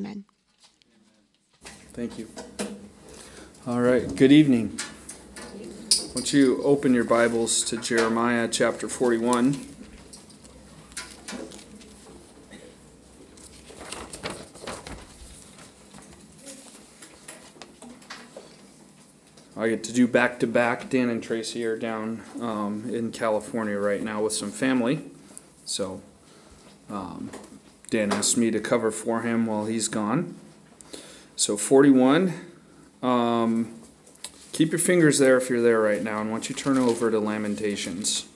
Amen. Thank you. All right, good evening. Won't you open your Bibles to Jeremiah chapter 41? I get to do back to back. Dan and Tracy are down um, in California right now with some family. So um, Dan asked me to cover for him while he's gone. So 41. Um, keep your fingers there if you're there right now, and once you turn over to Lamentations.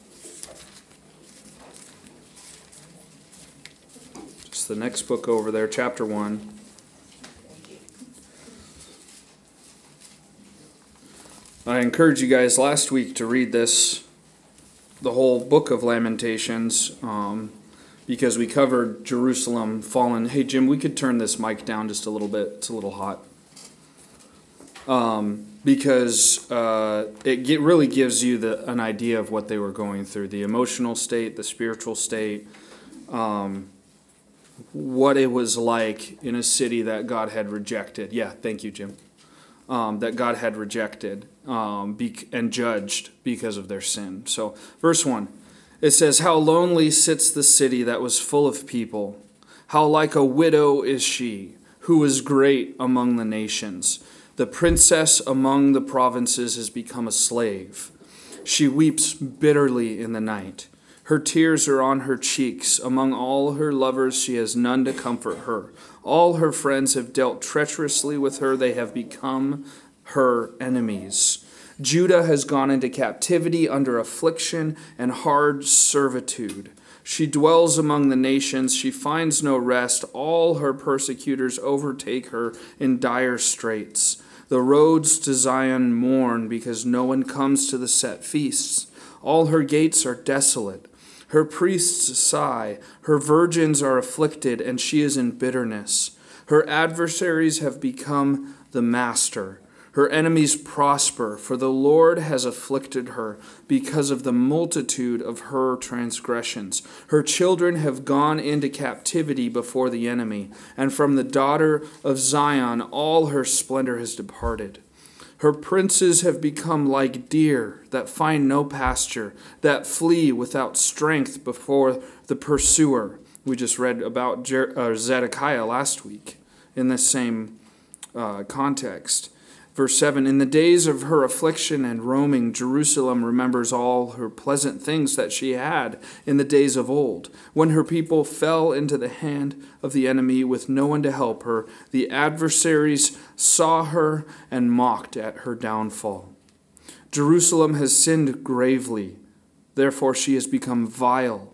Just the next book over there, chapter 1. I encourage you guys last week to read this, the whole book of Lamentations, um, because we covered Jerusalem fallen. Hey, Jim, we could turn this mic down just a little bit. It's a little hot. Um, because uh, it get, really gives you the, an idea of what they were going through the emotional state, the spiritual state, um, what it was like in a city that God had rejected. Yeah, thank you, Jim. Um, that God had rejected um, be- and judged because of their sin. So, verse 1 it says, How lonely sits the city that was full of people! How like a widow is she, who is great among the nations. The princess among the provinces has become a slave. She weeps bitterly in the night. Her tears are on her cheeks. Among all her lovers, she has none to comfort her. All her friends have dealt treacherously with her. They have become her enemies. Judah has gone into captivity under affliction and hard servitude. She dwells among the nations. She finds no rest. All her persecutors overtake her in dire straits. The roads to Zion mourn because no one comes to the set feasts. All her gates are desolate. Her priests sigh. Her virgins are afflicted, and she is in bitterness. Her adversaries have become the master. Her enemies prosper, for the Lord has afflicted her because of the multitude of her transgressions. Her children have gone into captivity before the enemy, and from the daughter of Zion all her splendor has departed. Her princes have become like deer that find no pasture, that flee without strength before the pursuer. We just read about uh, Zedekiah last week in the same uh, context. Verse 7 In the days of her affliction and roaming, Jerusalem remembers all her pleasant things that she had in the days of old. When her people fell into the hand of the enemy with no one to help her, the adversaries saw her and mocked at her downfall. Jerusalem has sinned gravely, therefore she has become vile.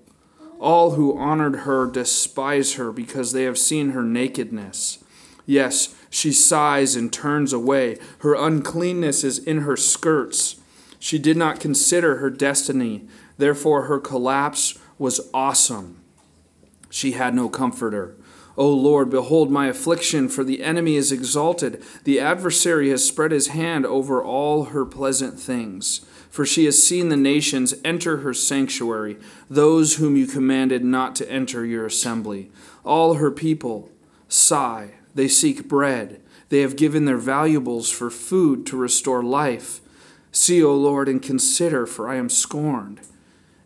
All who honored her despise her because they have seen her nakedness. Yes, she sighs and turns away. Her uncleanness is in her skirts. She did not consider her destiny. Therefore, her collapse was awesome. She had no comforter. O Lord, behold my affliction, for the enemy is exalted. The adversary has spread his hand over all her pleasant things. For she has seen the nations enter her sanctuary, those whom you commanded not to enter your assembly. All her people sigh they seek bread. They have given their valuables for food to restore life. See, O Lord, and consider, for I am scorned.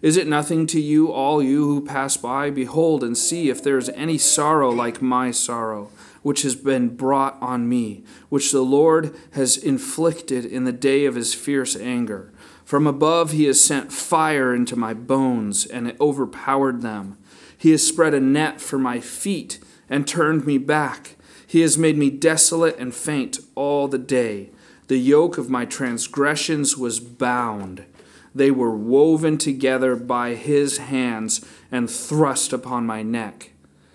Is it nothing to you, all you who pass by? Behold and see if there is any sorrow like my sorrow, which has been brought on me, which the Lord has inflicted in the day of his fierce anger. From above he has sent fire into my bones, and it overpowered them. He has spread a net for my feet and turned me back. He has made me desolate and faint all the day. The yoke of my transgressions was bound. They were woven together by his hands and thrust upon my neck.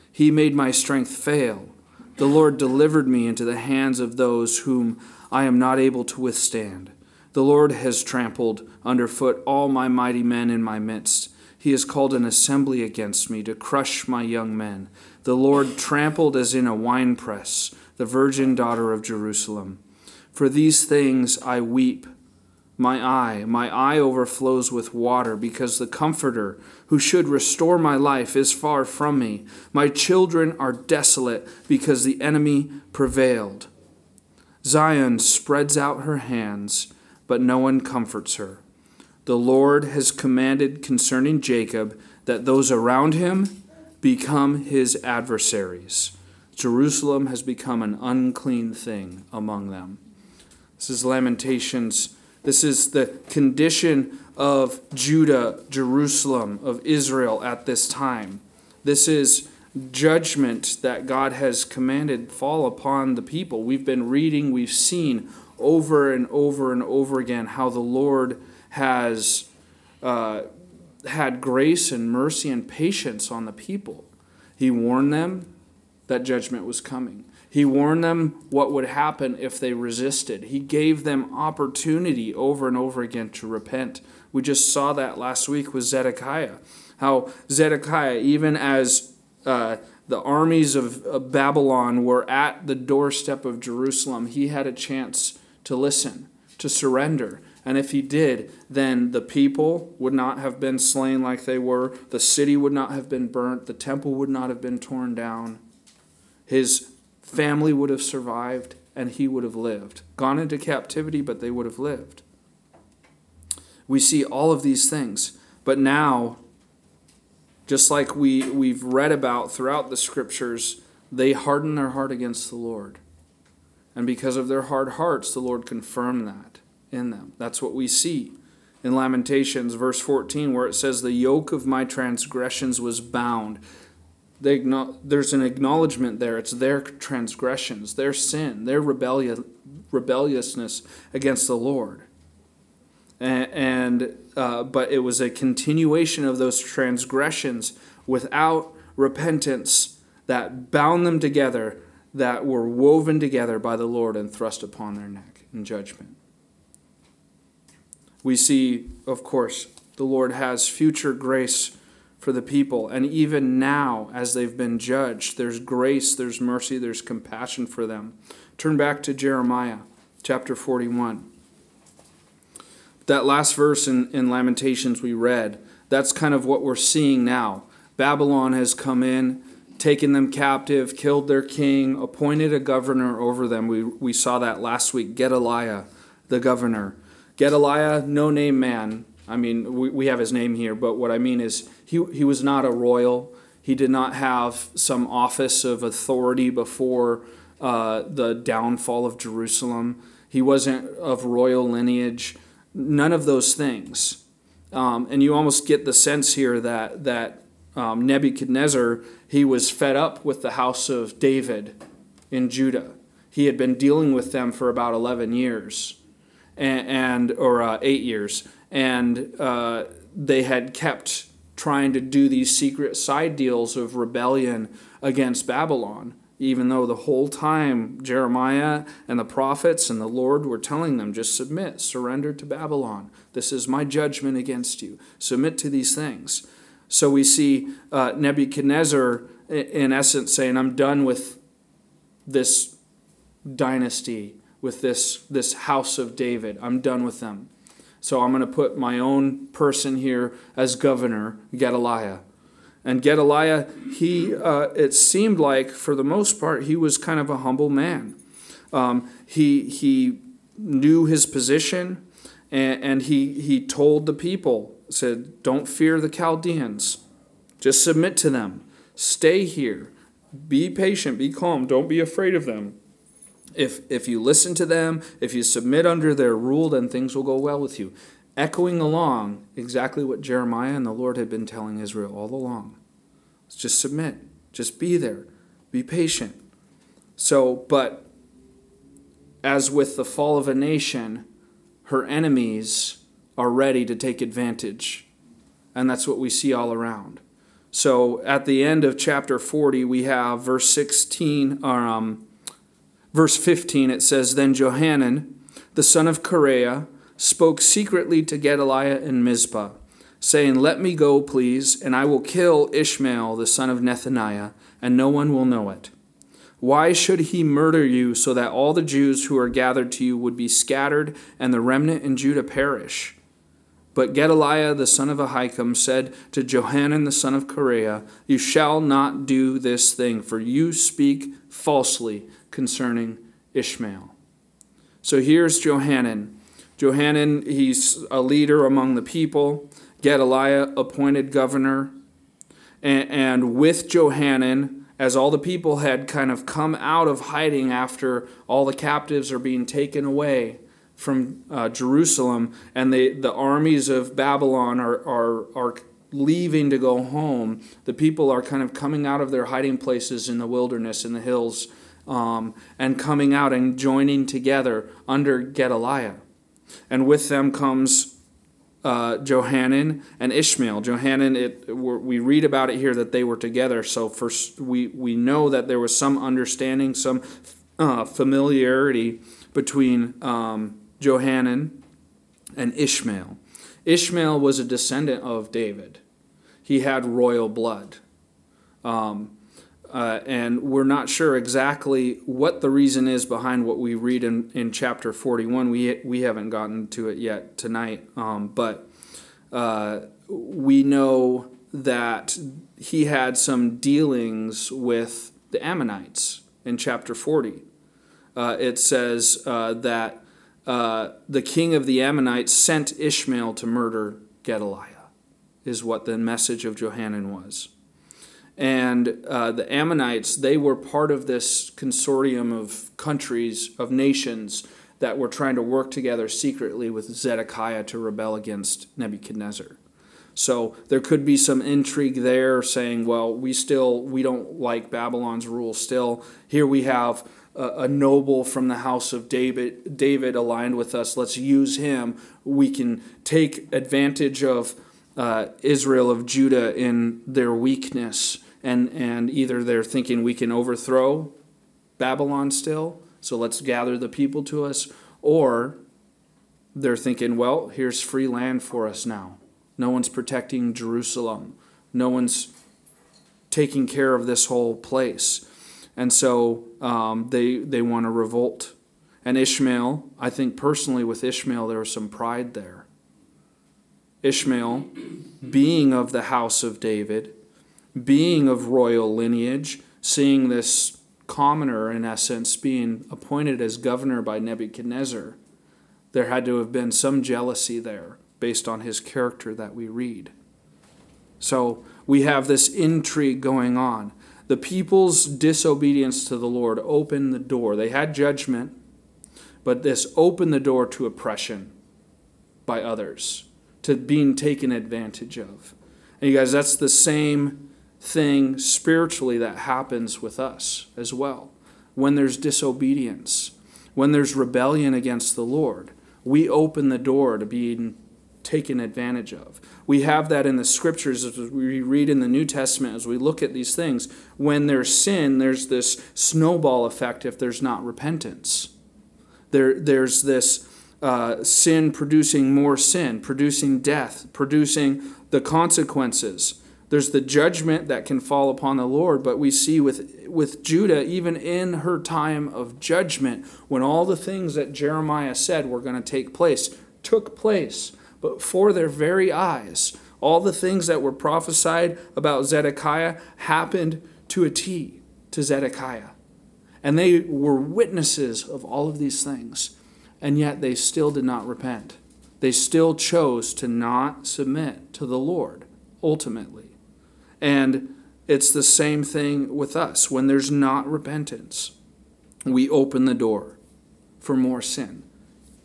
He made my strength fail. The Lord delivered me into the hands of those whom I am not able to withstand. The Lord has trampled underfoot all my mighty men in my midst. He has called an assembly against me to crush my young men. The Lord trampled as in a winepress the virgin daughter of Jerusalem. For these things I weep. my eye. My eye overflows with water because the Comforter, who should restore my life, is far from me. My children are desolate because the enemy prevailed. Zion spreads out her hands, but no one comforts her. The Lord has commanded concerning Jacob that those around him become his adversaries. Jerusalem has become an unclean thing among them. This is Lamentations this is the condition of Judah, Jerusalem, of Israel at this time. This is judgment that God has commanded fall upon the people. We've been reading, we've seen over and over and over again how the Lord has uh, had grace and mercy and patience on the people. He warned them that judgment was coming. He warned them what would happen if they resisted. He gave them opportunity over and over again to repent. We just saw that last week with Zedekiah. How Zedekiah, even as uh, the armies of, of Babylon were at the doorstep of Jerusalem, he had a chance to listen, to surrender. And if he did, then the people would not have been slain like they were, the city would not have been burnt, the temple would not have been torn down. His family would have survived and he would have lived. Gone into captivity, but they would have lived. We see all of these things. But now, just like we, we've read about throughout the scriptures, they harden their heart against the Lord. And because of their hard hearts, the Lord confirmed that in them. That's what we see in Lamentations, verse 14, where it says, The yoke of my transgressions was bound they, there's an acknowledgement there. It's their transgressions, their sin, their rebellion, rebelliousness against the Lord. And, and uh, but it was a continuation of those transgressions without repentance that bound them together, that were woven together by the Lord and thrust upon their neck in judgment. We see, of course, the Lord has future grace for the people. And even now, as they've been judged, there's grace, there's mercy, there's compassion for them. Turn back to Jeremiah chapter 41. That last verse in, in Lamentations we read, that's kind of what we're seeing now. Babylon has come in, taken them captive, killed their king, appointed a governor over them. We, we saw that last week, Gedaliah, the governor. Gedaliah, no name man, I mean, we, we have his name here, but what I mean is he, he was not a royal. He did not have some office of authority before uh, the downfall of Jerusalem. He wasn't of royal lineage. None of those things. Um, and you almost get the sense here that, that um, Nebuchadnezzar, he was fed up with the house of David in Judah. He had been dealing with them for about 11 years, and, and or uh, eight years and uh, they had kept trying to do these secret side deals of rebellion against Babylon, even though the whole time Jeremiah and the prophets and the Lord were telling them, just submit, surrender to Babylon. This is my judgment against you. Submit to these things. So we see uh, Nebuchadnezzar, in essence, saying, I'm done with this dynasty, with this, this house of David. I'm done with them. So I'm going to put my own person here as governor, Gedaliah. And Gedaliah, he, uh, it seemed like, for the most part, he was kind of a humble man. Um, he, he knew his position, and, and he, he told the people, said, Don't fear the Chaldeans. Just submit to them. Stay here. Be patient. Be calm. Don't be afraid of them. If, if you listen to them, if you submit under their rule, then things will go well with you. Echoing along exactly what Jeremiah and the Lord had been telling Israel all along. Just submit, just be there, be patient. So, but as with the fall of a nation, her enemies are ready to take advantage. And that's what we see all around. So at the end of chapter 40, we have verse 16, or, um, Verse 15, it says, Then Johanan, the son of Kareah, spoke secretly to Gedaliah in Mizpah, saying, Let me go, please, and I will kill Ishmael, the son of Nethaniah, and no one will know it. Why should he murder you so that all the Jews who are gathered to you would be scattered and the remnant in Judah perish? But Gedaliah the son of Ahikam said to Johanan the son of Kareah, You shall not do this thing, for you speak falsely concerning Ishmael. So here's Johanan. Johanan, he's a leader among the people. Gedaliah appointed governor. And, and with Johanan, as all the people had kind of come out of hiding after all the captives are being taken away from uh, Jerusalem, and they, the armies of Babylon are, are, are leaving to go home, the people are kind of coming out of their hiding places in the wilderness, in the hills, um, and coming out and joining together under Gedaliah. And with them comes uh, Johanan and Ishmael. Johanan, it, we read about it here that they were together. So first, we, we know that there was some understanding, some uh, familiarity between um, Johanan and Ishmael. Ishmael was a descendant of David. He had royal blood. Um, uh, and we're not sure exactly what the reason is behind what we read in, in chapter 41. We, we haven't gotten to it yet tonight, um, but uh, we know that he had some dealings with the Ammonites in chapter 40. Uh, it says uh, that uh, the king of the Ammonites sent Ishmael to murder Gedaliah, is what the message of Johanan was and uh, the Ammonites, they were part of this consortium of countries, of nations that were trying to work together secretly with Zedekiah to rebel against Nebuchadnezzar. So there could be some intrigue there saying, well, we still, we don't like Babylon's rule still. Here we have a, noble from the house of David, David aligned with us. Let's use him. We can take advantage of uh, Israel of Judah in their weakness and, and either they're thinking we can overthrow Babylon still, so let's gather the people to us, or they're thinking, well, here's free land for us now. No one's protecting Jerusalem, no one's taking care of this whole place. And so um, they, they want to revolt. And Ishmael, I think personally with Ishmael, there was some pride there. Ishmael, being of the house of David, being of royal lineage, seeing this commoner, in essence, being appointed as governor by Nebuchadnezzar, there had to have been some jealousy there based on his character that we read. So we have this intrigue going on. The people's disobedience to the Lord opened the door. They had judgment, but this opened the door to oppression by others, to being taken advantage of. And you guys, that's the same thing spiritually that happens with us as well. When there's disobedience, when there's rebellion against the Lord, we open the door to being taken advantage of. We have that in the scriptures as we read in the New Testament, as we look at these things. When there's sin, there's this snowball effect if there's not repentance. There, there's this uh, sin producing more sin, producing death, producing the consequences there's the judgment that can fall upon the Lord, but we see with, with Judah, even in her time of judgment, when all the things that Jeremiah said were going to take place took place, but for their very eyes, all the things that were prophesied about Zedekiah happened to a T to Zedekiah. And they were witnesses of all of these things, and yet they still did not repent. They still chose to not submit to the Lord ultimately. And it's the same thing with us. When there's not repentance, we open the door for more sin.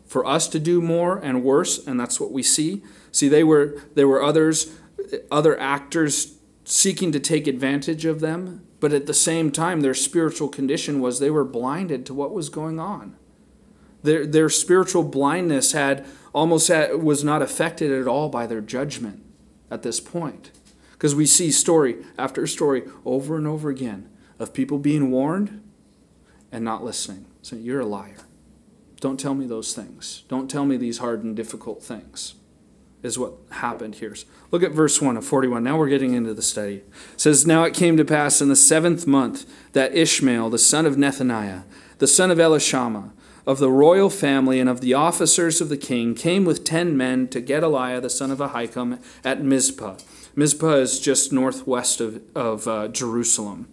For us to do more and worse, and that's what we see. See, they were there were others, other actors seeking to take advantage of them, but at the same time, their spiritual condition was they were blinded to what was going on. Their, their spiritual blindness had almost had, was not affected at all by their judgment at this point. Because we see story after story over and over again of people being warned and not listening. Saying, You're a liar. Don't tell me those things. Don't tell me these hard and difficult things. is what happened here. Look at verse 1 of 41. Now we're getting into the study. It says, Now it came to pass in the seventh month that Ishmael, the son of Nethaniah, the son of Elishama, of the royal family and of the officers of the king, came with ten men to Gedaliah, the son of Ahikam, at Mizpah. Mizpah is just northwest of, of uh, Jerusalem.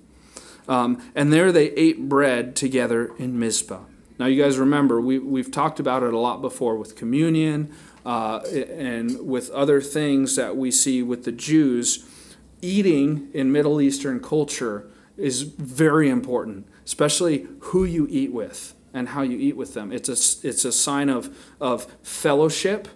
Um, and there they ate bread together in Mizpah. Now, you guys remember, we, we've talked about it a lot before with communion uh, and with other things that we see with the Jews. Eating in Middle Eastern culture is very important, especially who you eat with and how you eat with them. It's a, it's a sign of, of fellowship.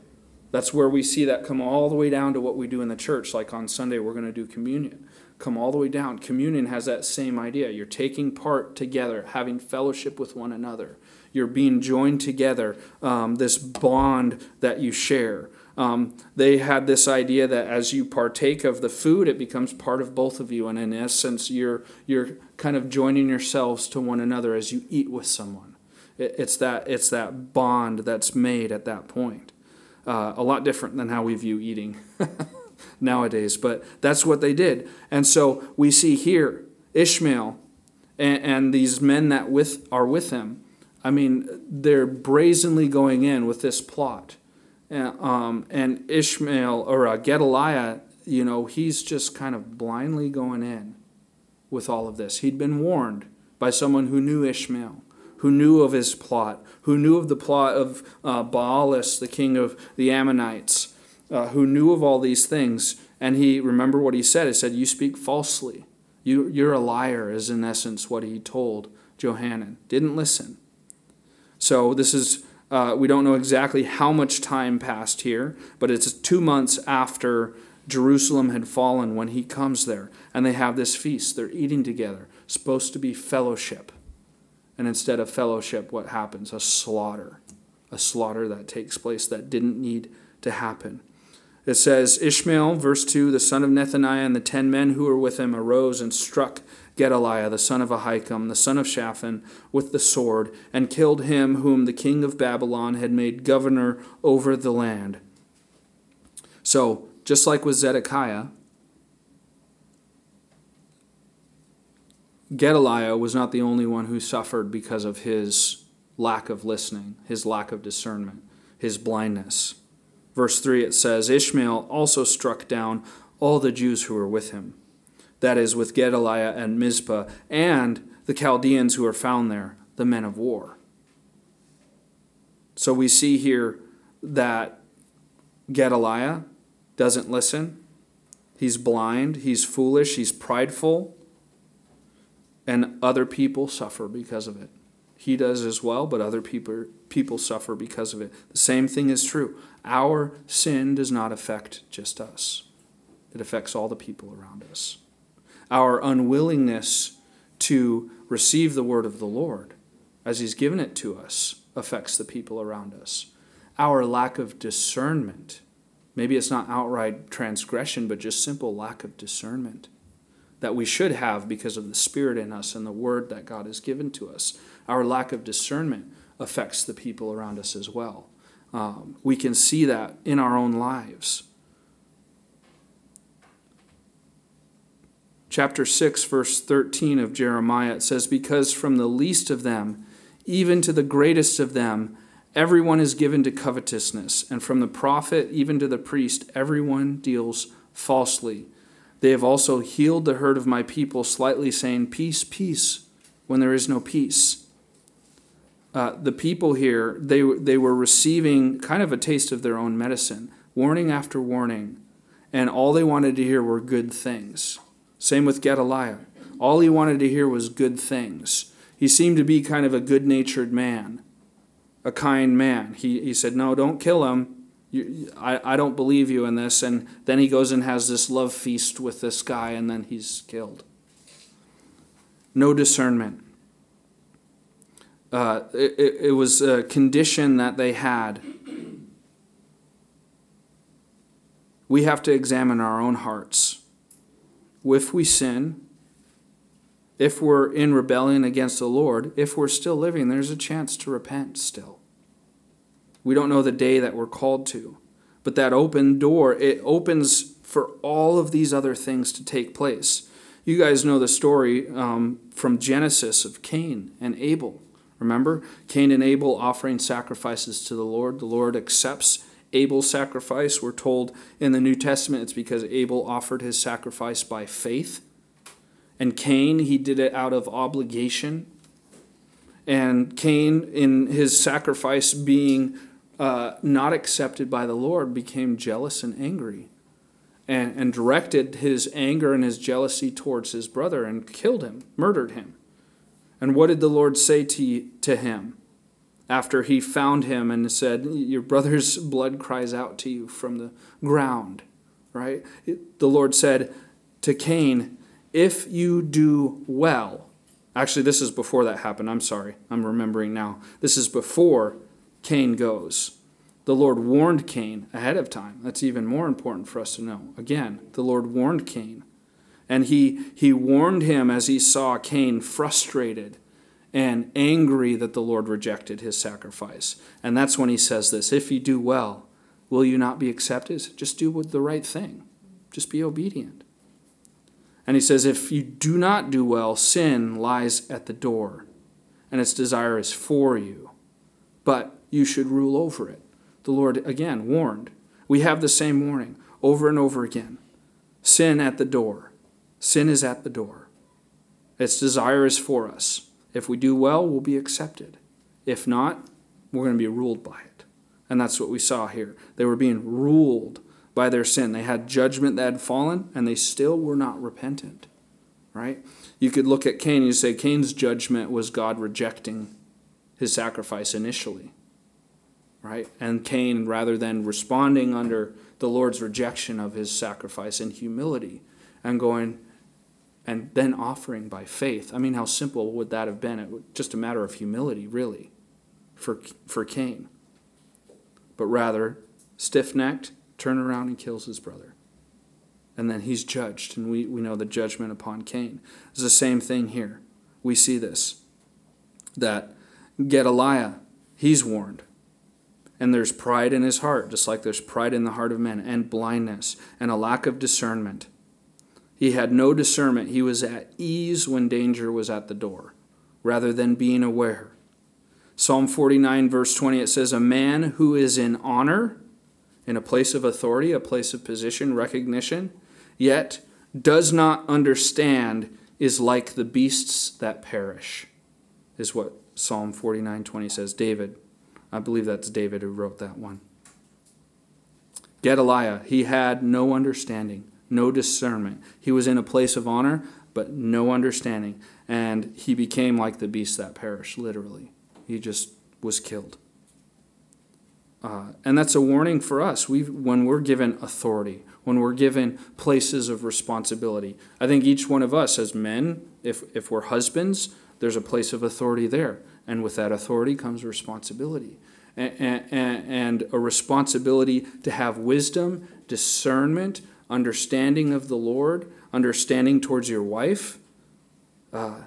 That's where we see that come all the way down to what we do in the church. Like on Sunday, we're going to do communion. Come all the way down. Communion has that same idea. You're taking part together, having fellowship with one another you're being joined together, um, this bond that you share. Um, they had this idea that as you partake of the food, it becomes part of both of you, and in essence, you're you're kind of joining yourselves to one another as you eat with someone. It, it's that it's that bond that's made at that point. Uh, a lot different than how we view eating nowadays, but that's what they did. And so we see here Ishmael and, and these men that with are with him I mean, they're brazenly going in with this plot. And, um, and Ishmael, or uh, Gedaliah, you know, he's just kind of blindly going in with all of this. He'd been warned by someone who knew Ishmael, who knew of his plot, who knew of the plot of uh, Baalis, the king of the Ammonites, uh, who knew of all these things. And he, remember what he said? He said, You speak falsely. You, you're a liar, is in essence what he told Johanan. Didn't listen. So this is, uh, we don't know exactly how much time passed here, but it's two months after Jerusalem had fallen when he comes there. And they have this feast. They're eating together, supposed to be fellowship. And instead of fellowship, what happens? A slaughter. A slaughter that takes place that didn't need to happen. It says Ishmael, verse 2, the son of Nethaniah, and the ten men who were with him arose and struck Gedaliah, the son of Ahikam, the son of Shaphan, with the sword, and killed him whom the king of Babylon had made governor over the land. So, just like with Zedekiah, Gedaliah was not the only one who suffered because of his lack of listening, his lack of discernment, his blindness. Verse 3 it says Ishmael also struck down all the Jews who were with him that is, with Gedaliah and Mizpah, and the Chaldeans who were found there, the men of war. So we see here that Gedaliah doesn't listen. He's blind, he's foolish, he's prideful, and other people suffer because of it. He does as well, but other people, people suffer because of it. The same thing is true. Our sin does not affect just us, it affects all the people around us our unwillingness to receive the word of the Lord as He's given it to us affects the people around us. Our lack of discernment, maybe it's not outright transgression, but just simple lack of discernment that we should have because of the Spirit in us and the word that God has given to us. Our lack of discernment affects the people around us as well. Um, we can see that in our own lives. chapter 6, verse 13 of Jeremiah, it says, Because from the least of them, even to the greatest of them, everyone is given to covetousness, and from the prophet even to the priest, everyone deals falsely. They have also healed the hurt of my people, slightly saying, Peace, peace, when there is no peace. Uh, the people here, they, they were receiving kind of a taste of their own medicine, warning after warning, and all they wanted to hear were good things. Same with Gedaliah. All he wanted to hear was good things. He seemed to be kind of a good natured man, a kind man. He, he said, No, don't kill him. You, I, I don't believe you in this. And then he goes and has this love feast with this guy, and then he's killed. No discernment. Uh, it, it was a condition that they had. We have to examine our own hearts if we sin, if we're in rebellion against the Lord, if we're still living, there's a chance to repent still. We don't know the day that we're called to, But that open door, it opens for all of these other things to take place. You guys know the story um, from Genesis of Cain and Abel. Remember? Cain and Abel offering sacrifices to the Lord. The Lord accepts Abel's sacrifice. We're told in the New Testament it's because Abel offered his sacrifice by faith. And Cain, he did it out of obligation. And Cain, in his sacrifice being uh, not accepted by the Lord, became jealous and angry and, and directed his anger and his jealousy towards his brother and killed him, murdered him. And what did the Lord say to, to him after he found him and said, Your brother's blood cries out to you from the ground? Right? The Lord said to Cain, If you do well, actually, this is before that happened. I'm sorry. I'm remembering now. This is before Cain goes. The Lord warned Cain ahead of time. That's even more important for us to know. Again, the Lord warned Cain. And he, he warned him as he saw Cain frustrated and angry that the Lord rejected his sacrifice. And that's when he says this If you do well, will you not be accepted? Just do the right thing, just be obedient. And he says, If you do not do well, sin lies at the door, and its desire is for you, but you should rule over it the Lord again warned. We have the same warning over and over again. Sin at the door. Sin is at the door. Its desire is for us. If we do well, we'll be accepted. If not, we're going to be ruled by it. And that's what we saw here. They were being ruled by their sin. They had judgment that had fallen, and they still were not repentant. Right? You could look at Cain and you say Cain's judgment was God rejecting his sacrifice initially right? And Cain, rather than responding under the Lord's rejection of his sacrifice in humility and going and then offering by faith. I mean, how simple would that have been? It was just a matter of humility, really, for, for Cain. But rather, stiff necked, turn around and kills his brother. And then he's judged, and we, we know the judgment upon Cain. It's the same thing here. We see this that Gedaliah, he's warned and there's pride in his heart, just like there's pride in the heart of men, and blindness, and a lack of discernment. He had no discernment. He was at ease when danger was at the door, rather than being aware. Psalm 49, verse 20, it says, A man who is in honor, in a place of authority, a place of position, recognition, yet does not understand, is like the beasts that perish, is what Psalm 49, 20 says. David I believe that's David who wrote that one. Gedaliah, he had no understanding, no discernment. He was in a place of honor, but no understanding. And he became like the beast that perished, literally. He just was killed. Uh, and that's a warning for us we when we're given authority, when we're given places of responsibility. I think each one of us, as men, if, if we're husbands, there's a place of authority there. And with that authority comes responsibility. And, and, and a responsibility to have wisdom, discernment, understanding of the Lord, understanding towards your wife, uh,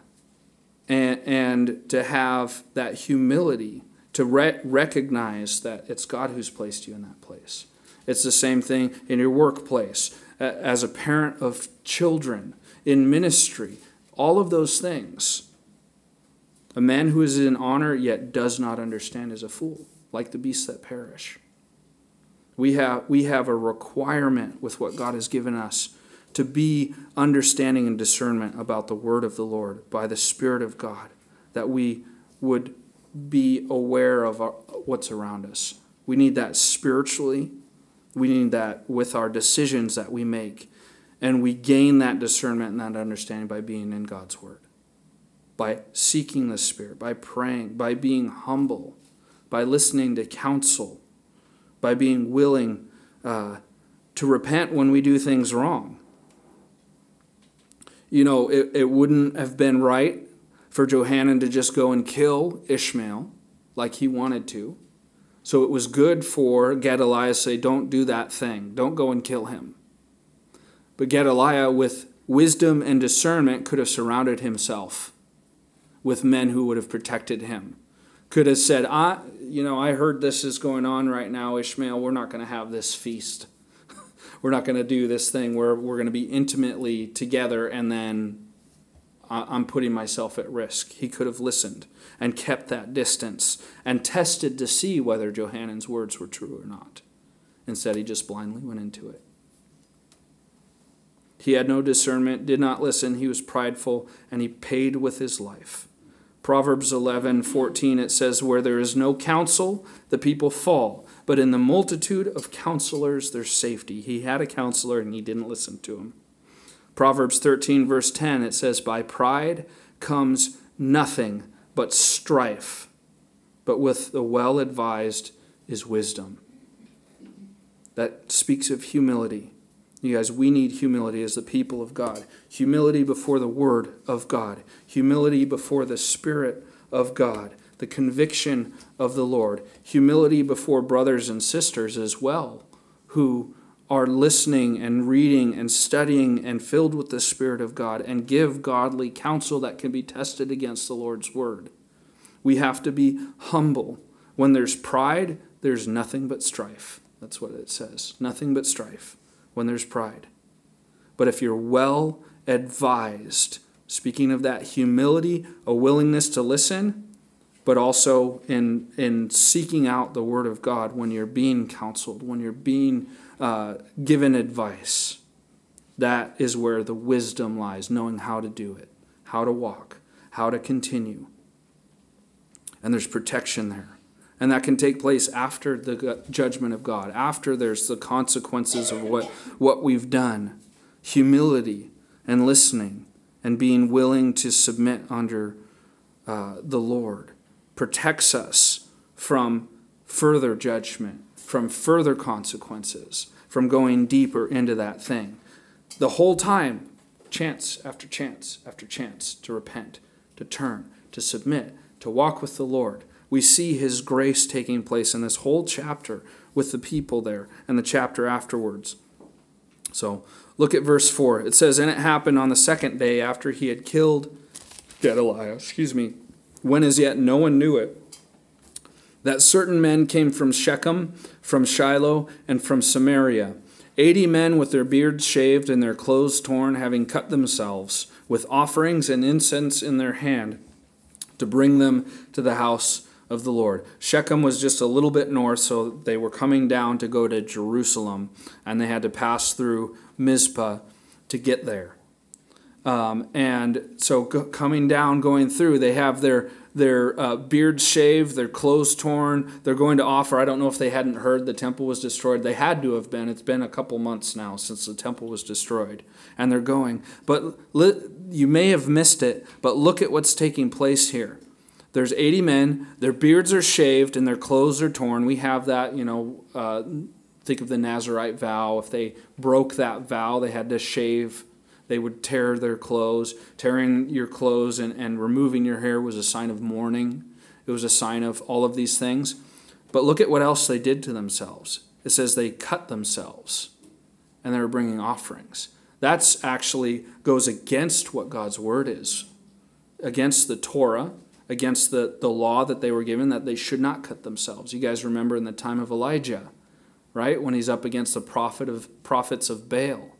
and, and to have that humility to re- recognize that it's God who's placed you in that place. It's the same thing in your workplace, as a parent of children, in ministry, all of those things. A man who is in honor yet does not understand is a fool, like the beasts that perish. We have, we have a requirement with what God has given us to be understanding and discernment about the word of the Lord by the Spirit of God, that we would be aware of our, what's around us. We need that spiritually. We need that with our decisions that we make. And we gain that discernment and that understanding by being in God's Word by seeking the Spirit, by praying, by being humble, by listening to counsel, by being willing uh, to repent when we do things wrong. You know, it, it wouldn't have been right for Johanan to just go and kill Ishmael like he wanted to. So it was good for Gedaliah to say, Don't do that thing. Don't go and kill him. But Gedaliah, with wisdom and discernment, could have surrounded himself with men who would have protected him. Could have said, I, you know, I heard this is going on right now, Ishmael. We're not going to have this feast. we're not going to do this thing where we're going to be intimately together and then I'm putting myself at risk. He could have listened and kept that distance and tested to see whether Johanan's words were true or not. Instead, he just blindly went into it. He had no discernment, did not listen, he was prideful, and he paid with his life. Proverbs 11, 14, it says, Where there is no counsel, the people fall, but in the multitude of counselors there's safety. He had a counselor and he didn't listen to him. Proverbs 13, verse 10, it says, By pride comes nothing but strife, but with the well advised is wisdom. That speaks of humility. You guys, we need humility as the people of God. Humility before the Word of God. Humility before the Spirit of God. The conviction of the Lord. Humility before brothers and sisters as well, who are listening and reading and studying and filled with the Spirit of God and give godly counsel that can be tested against the Lord's word. We have to be humble. When there's pride, there's nothing but strife. That's what it says. Nothing but strife when there's pride. But if you're well advised, speaking of that humility, a willingness to listen, but also in, in seeking out the Word of God when you're being counseled, when you're being uh, given advice. That is where the wisdom lies, knowing how to do it, how to walk, how to continue. And there's protection there. And that can take place after the judgment of God, after there's the consequences of what, what we've done. Humility and listening and being willing to submit under uh, the Lord protects us from further judgment from further consequences, from going deeper into that thing. The whole time, chance after chance after chance to repent, to turn, to submit, to walk with the Lord. We see his grace taking place in this whole chapter with the people there and the chapter afterwards. So look at verse 4. It says, And it happened on the second day after he had killed Gedaliah, excuse me, when as yet no one knew it that certain men came from Shechem, from Shiloh, and from Samaria, eighty men with their beards shaved and their clothes torn, having cut themselves, with offerings and incense in their hand, to bring them to the house of the Lord. Shechem was just a little bit north, so they were coming down to go to Jerusalem, and they had to pass through Mizpah to get there. Um, and so, coming down, going through, they have their their uh, beards shaved, their clothes torn. They're going to offer. I don't know if they hadn't heard the temple was destroyed. They had to have been. It's been a couple months now since the temple was destroyed. And they're going. But li- you may have missed it, but look at what's taking place here. There's 80 men, their beards are shaved, and their clothes are torn. We have that, you know, uh, think of the Nazarite vow. If they broke that vow, they had to shave they would tear their clothes. Tearing your clothes and, and removing your hair was a sign of mourning, it was a sign of all of these things. But look at what else they did to themselves. It says they cut themselves and they were bringing offerings. That's actually goes against what God's word is, against the Torah, against the, the law that they were given that they should not cut themselves. You guys remember in the time of Elijah, right? When he's up against the prophet of prophets of Baal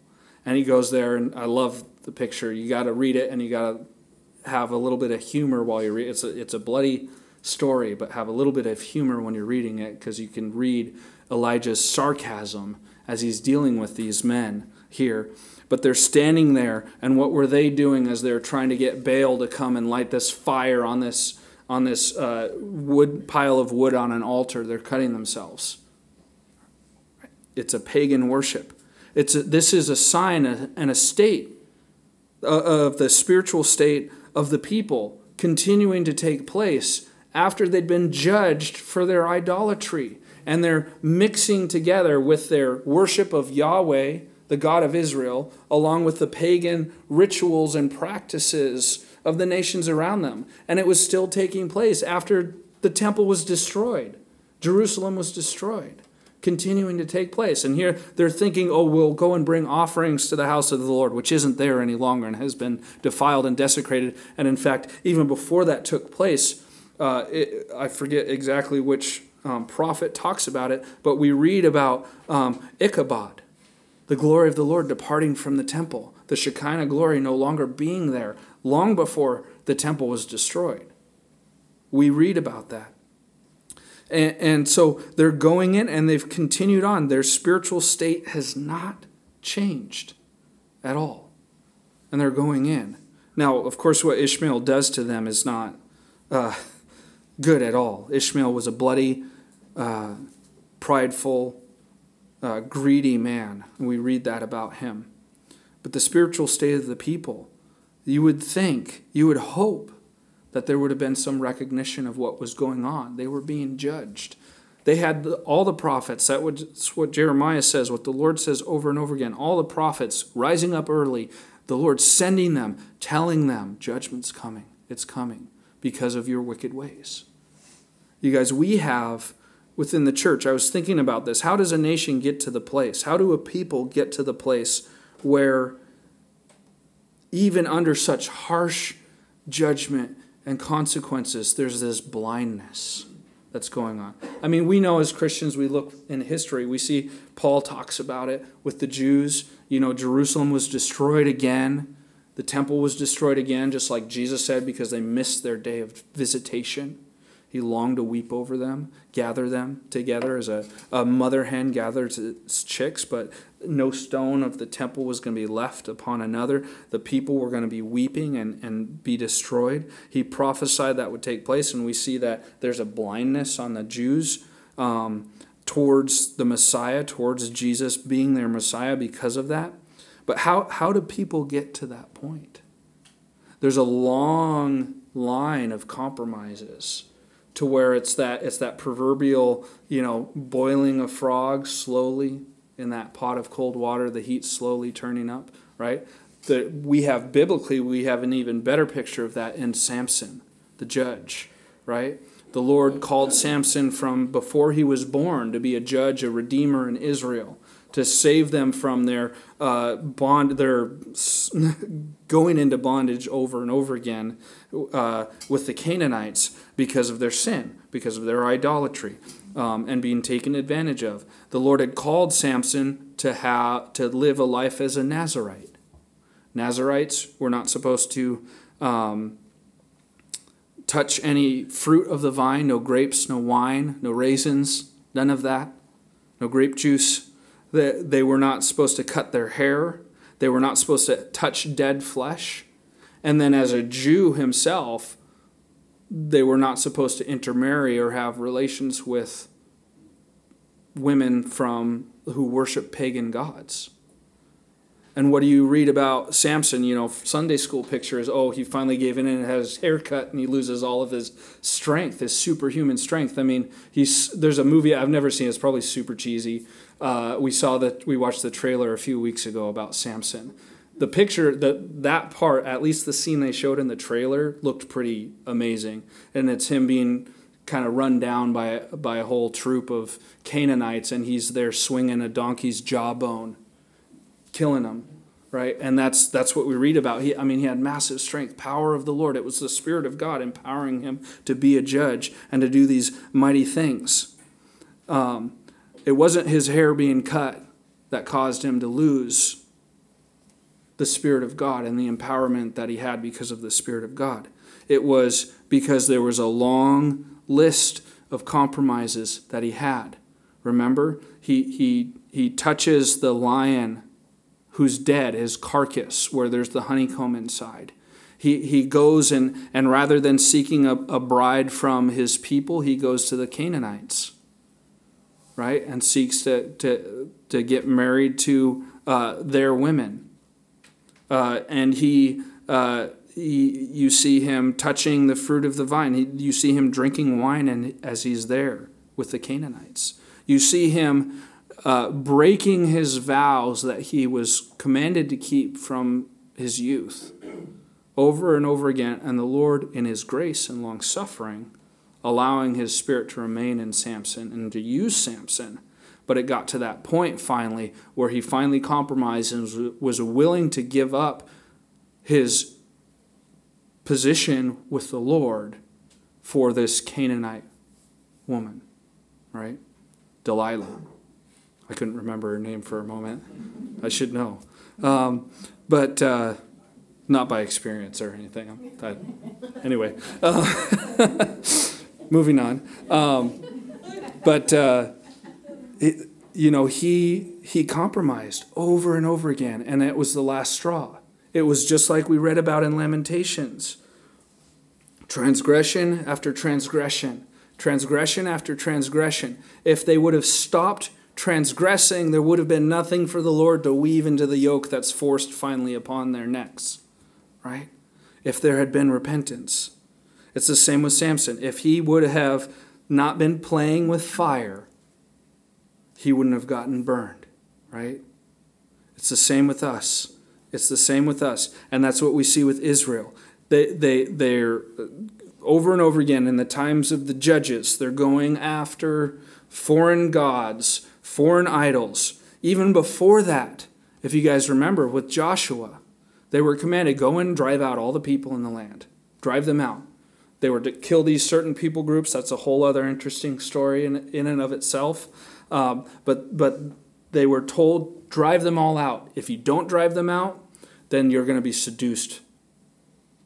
and he goes there, and I love the picture. You got to read it, and you got to have a little bit of humor while you read. It's a it's a bloody story, but have a little bit of humor when you're reading it because you can read Elijah's sarcasm as he's dealing with these men here. But they're standing there, and what were they doing as they're trying to get Baal to come and light this fire on this on this uh, wood pile of wood on an altar? They're cutting themselves. It's a pagan worship. It's a, this is a sign and a state uh, of the spiritual state of the people continuing to take place after they'd been judged for their idolatry. And they're mixing together with their worship of Yahweh, the God of Israel, along with the pagan rituals and practices of the nations around them. And it was still taking place after the temple was destroyed, Jerusalem was destroyed continuing to take place. And here they're thinking, oh, we'll go and bring offerings to the house of the Lord, which isn't there any longer and has been defiled and desecrated. And in fact, even before that took place, uh, it, I forget exactly which um, prophet talks about it, but we read about um, Ichabod, the glory of the Lord departing from the temple, the Shekinah glory no longer being there long before the temple was destroyed. We read about that. And, and so they're going in and they've continued on. Their spiritual state has not changed at all. And they're going in. Now, of course, what Ishmael does to them is not uh, good at all. Ishmael was a bloody, uh, prideful, uh, greedy man. And we read that about him. But the spiritual state of the people, you would think, you would hope that there would have been some recognition of what was going on. They were being judged. They had all the prophets. That's what Jeremiah says, what the Lord says over and over again. All the prophets rising up early, the Lord sending them, telling them, judgment's coming. It's coming because of your wicked ways. You guys, we have within the church, I was thinking about this. How does a nation get to the place? How do a people get to the place where, even under such harsh judgment and consequences, there's this blindness that's going on. I mean, we know as Christians, we look in history, we see Paul talks about it with the Jews. You know, Jerusalem was destroyed again, the temple was destroyed again, just like Jesus said, because they missed their day of visitation. He longed to weep over them, gather them together as a, a mother hen gathers its chicks, but no stone of the temple was going to be left upon another. The people were going to be weeping and, and be destroyed. He prophesied that would take place, and we see that there's a blindness on the Jews um, towards the Messiah, towards Jesus being their Messiah because of that. But how, how do people get to that point? There's a long line of compromises to where it's that it's that proverbial you know boiling a frog slowly in that pot of cold water the heat slowly turning up right? We have biblically we have an even better picture of that in samson the judge right? The lord called samson from before he was born to be a judge a redeemer in israel to save them from their uh, bond, their going into bondage over and over again uh, with the Canaanites because of their sin, because of their idolatry, um, and being taken advantage of. The Lord had called Samson to have to live a life as a Nazarite. Nazarites were not supposed to um, touch any fruit of the vine, no grapes, no wine, no raisins, none of that, no grape juice they were not supposed to cut their hair. They were not supposed to touch dead flesh. And then, as a Jew himself, they were not supposed to intermarry or have relations with women from who worship pagan gods. And what do you read about Samson? You know, Sunday school picture is oh, he finally gave in and has his hair cut and he loses all of his strength, his superhuman strength. I mean, he's there's a movie I've never seen. It's probably super cheesy. Uh, we saw that we watched the trailer a few weeks ago about Samson. The picture that that part, at least the scene they showed in the trailer, looked pretty amazing, and it's him being kind of run down by by a whole troop of Canaanites, and he's there swinging a donkey's jawbone, killing them, right? And that's that's what we read about. He, I mean, he had massive strength, power of the Lord. It was the Spirit of God empowering him to be a judge and to do these mighty things. Um, it wasn't his hair being cut that caused him to lose the Spirit of God and the empowerment that he had because of the Spirit of God. It was because there was a long list of compromises that he had. Remember, he, he, he touches the lion who's dead, his carcass, where there's the honeycomb inside. He, he goes and, and rather than seeking a, a bride from his people, he goes to the Canaanites right? And seeks to, to, to get married to uh, their women. Uh, and he, uh, he, you see him touching the fruit of the vine. He, you see him drinking wine and, as he's there with the Canaanites. You see him uh, breaking his vows that he was commanded to keep from his youth over and over again. And the Lord, in his grace and long suffering, allowing his spirit to remain in Samson and to use Samson. But it got to that point finally where he finally compromised and was willing to give up his position with the Lord for this Canaanite woman, right? Delilah. I couldn't remember her name for a moment. I should know. Um, but uh, not by experience or anything. I, anyway, uh, moving on. Um, but, uh, it, you know, he, he compromised over and over again, and it was the last straw. It was just like we read about in Lamentations transgression after transgression, transgression after transgression. If they would have stopped transgressing, there would have been nothing for the Lord to weave into the yoke that's forced finally upon their necks, right? If there had been repentance. It's the same with Samson. If he would have not been playing with fire, he wouldn't have gotten burned, right? It's the same with us. It's the same with us. And that's what we see with Israel. They, they, they're over and over again in the times of the judges, they're going after foreign gods, foreign idols. Even before that, if you guys remember with Joshua, they were commanded go and drive out all the people in the land, drive them out. They were to kill these certain people groups. That's a whole other interesting story in, in and of itself. Um, but but they were told drive them all out. If you don't drive them out, then you're going to be seduced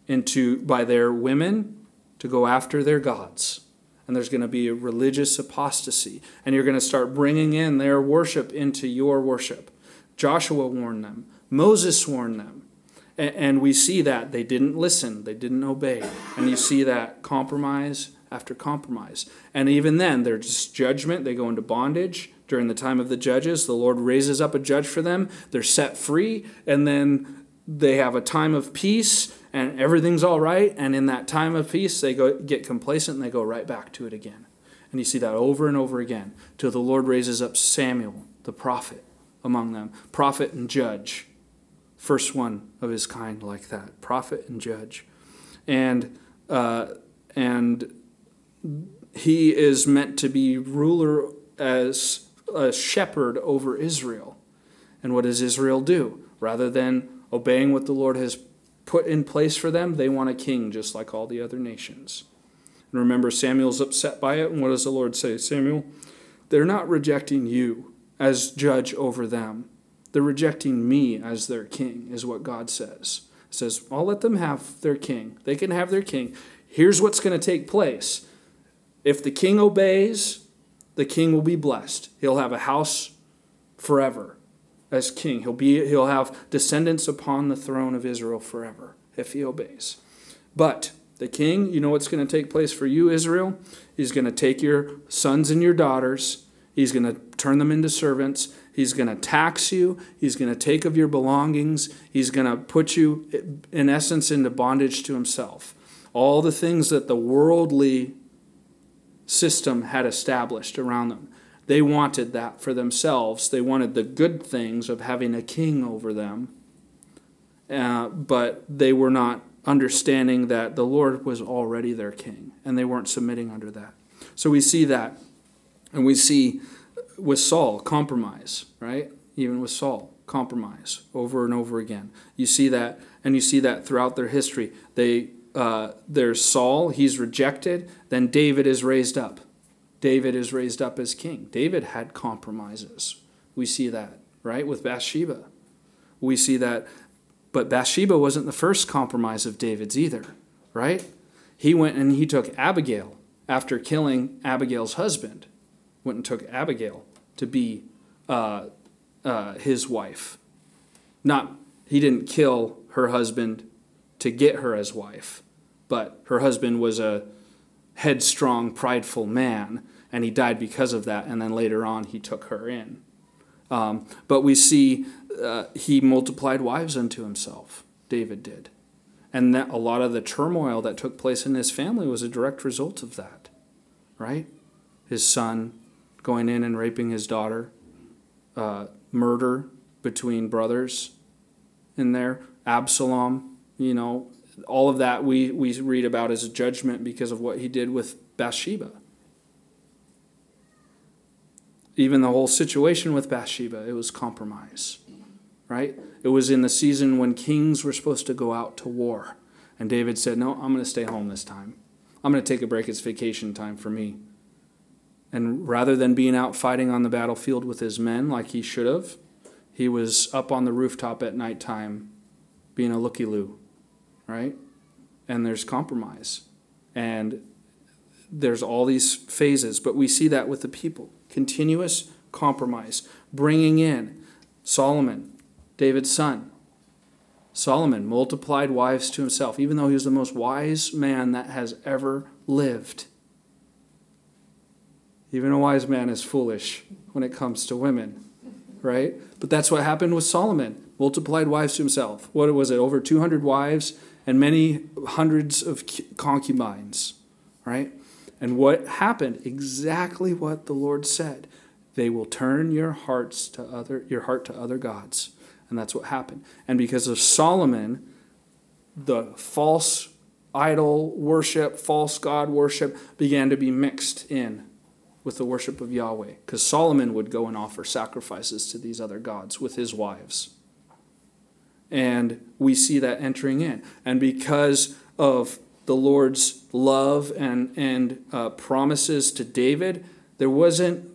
into by their women to go after their gods. And there's going to be a religious apostasy. And you're going to start bringing in their worship into your worship. Joshua warned them, Moses warned them. And we see that they didn't listen, they didn't obey. And you see that compromise after compromise. And even then, there's judgment. They go into bondage during the time of the judges. The Lord raises up a judge for them. They're set free. And then they have a time of peace and everything's all right. And in that time of peace, they go, get complacent and they go right back to it again. And you see that over and over again till the Lord raises up Samuel, the prophet, among them. Prophet and judge. First one of his kind like that. Prophet and judge. And, uh, and he is meant to be ruler as a shepherd over Israel. And what does Israel do? Rather than obeying what the Lord has put in place for them, they want a king just like all the other nations. And remember, Samuel's upset by it. And what does the Lord say? Samuel, they're not rejecting you as judge over them. They're rejecting me as their king, is what God says. Says, I'll let them have their king. They can have their king. Here's what's going to take place. If the king obeys, the king will be blessed. He'll have a house forever as king. He'll, be, he'll have descendants upon the throne of Israel forever if he obeys. But the king, you know what's going to take place for you, Israel? He's going to take your sons and your daughters, he's going to turn them into servants. He's going to tax you. He's going to take of your belongings. He's going to put you, in essence, into bondage to himself. All the things that the worldly system had established around them. They wanted that for themselves. They wanted the good things of having a king over them. Uh, but they were not understanding that the Lord was already their king, and they weren't submitting under that. So we see that. And we see with Saul, compromise, right? Even with Saul, compromise over and over again. You see that, and you see that throughout their history. They, uh, there's Saul, he's rejected, then David is raised up. David is raised up as king. David had compromises. We see that, right, with Bathsheba. We see that, but Bathsheba wasn't the first compromise of David's either, right? He went and he took Abigail after killing Abigail's husband, went and took Abigail to be uh, uh, his wife. Not, he didn't kill her husband to get her as wife, but her husband was a headstrong, prideful man and he died because of that. And then later on, he took her in. Um, but we see uh, he multiplied wives unto himself. David did, and that a lot of the turmoil that took place in his family was a direct result of that. Right, his son going in and raping his daughter, uh, murder between brothers in there, Absalom. You know, all of that we we read about as a judgment because of what he did with Bathsheba even the whole situation with Bathsheba, it was compromise, right? It was in the season when kings were supposed to go out to war. And David said, No, I'm going to stay home this time. I'm going to take a break. It's vacation time for me. And rather than being out fighting on the battlefield with his men like he should have, he was up on the rooftop at nighttime being a looky loo, right? And there's compromise. And there's all these phases, but we see that with the people continuous compromise, bringing in Solomon, David's son. Solomon multiplied wives to himself, even though he was the most wise man that has ever lived. Even a wise man is foolish when it comes to women, right? But that's what happened with Solomon. Multiplied wives to himself. What was it? Over 200 wives and many hundreds of concubines, right? And what happened? Exactly what the Lord said. They will turn your hearts to other your heart to other gods. And that's what happened. And because of Solomon, the false idol worship, false god worship began to be mixed in with the worship of Yahweh. Because Solomon would go and offer sacrifices to these other gods with his wives. And we see that entering in. And because of the Lord's love and, and uh, promises to David, there wasn't,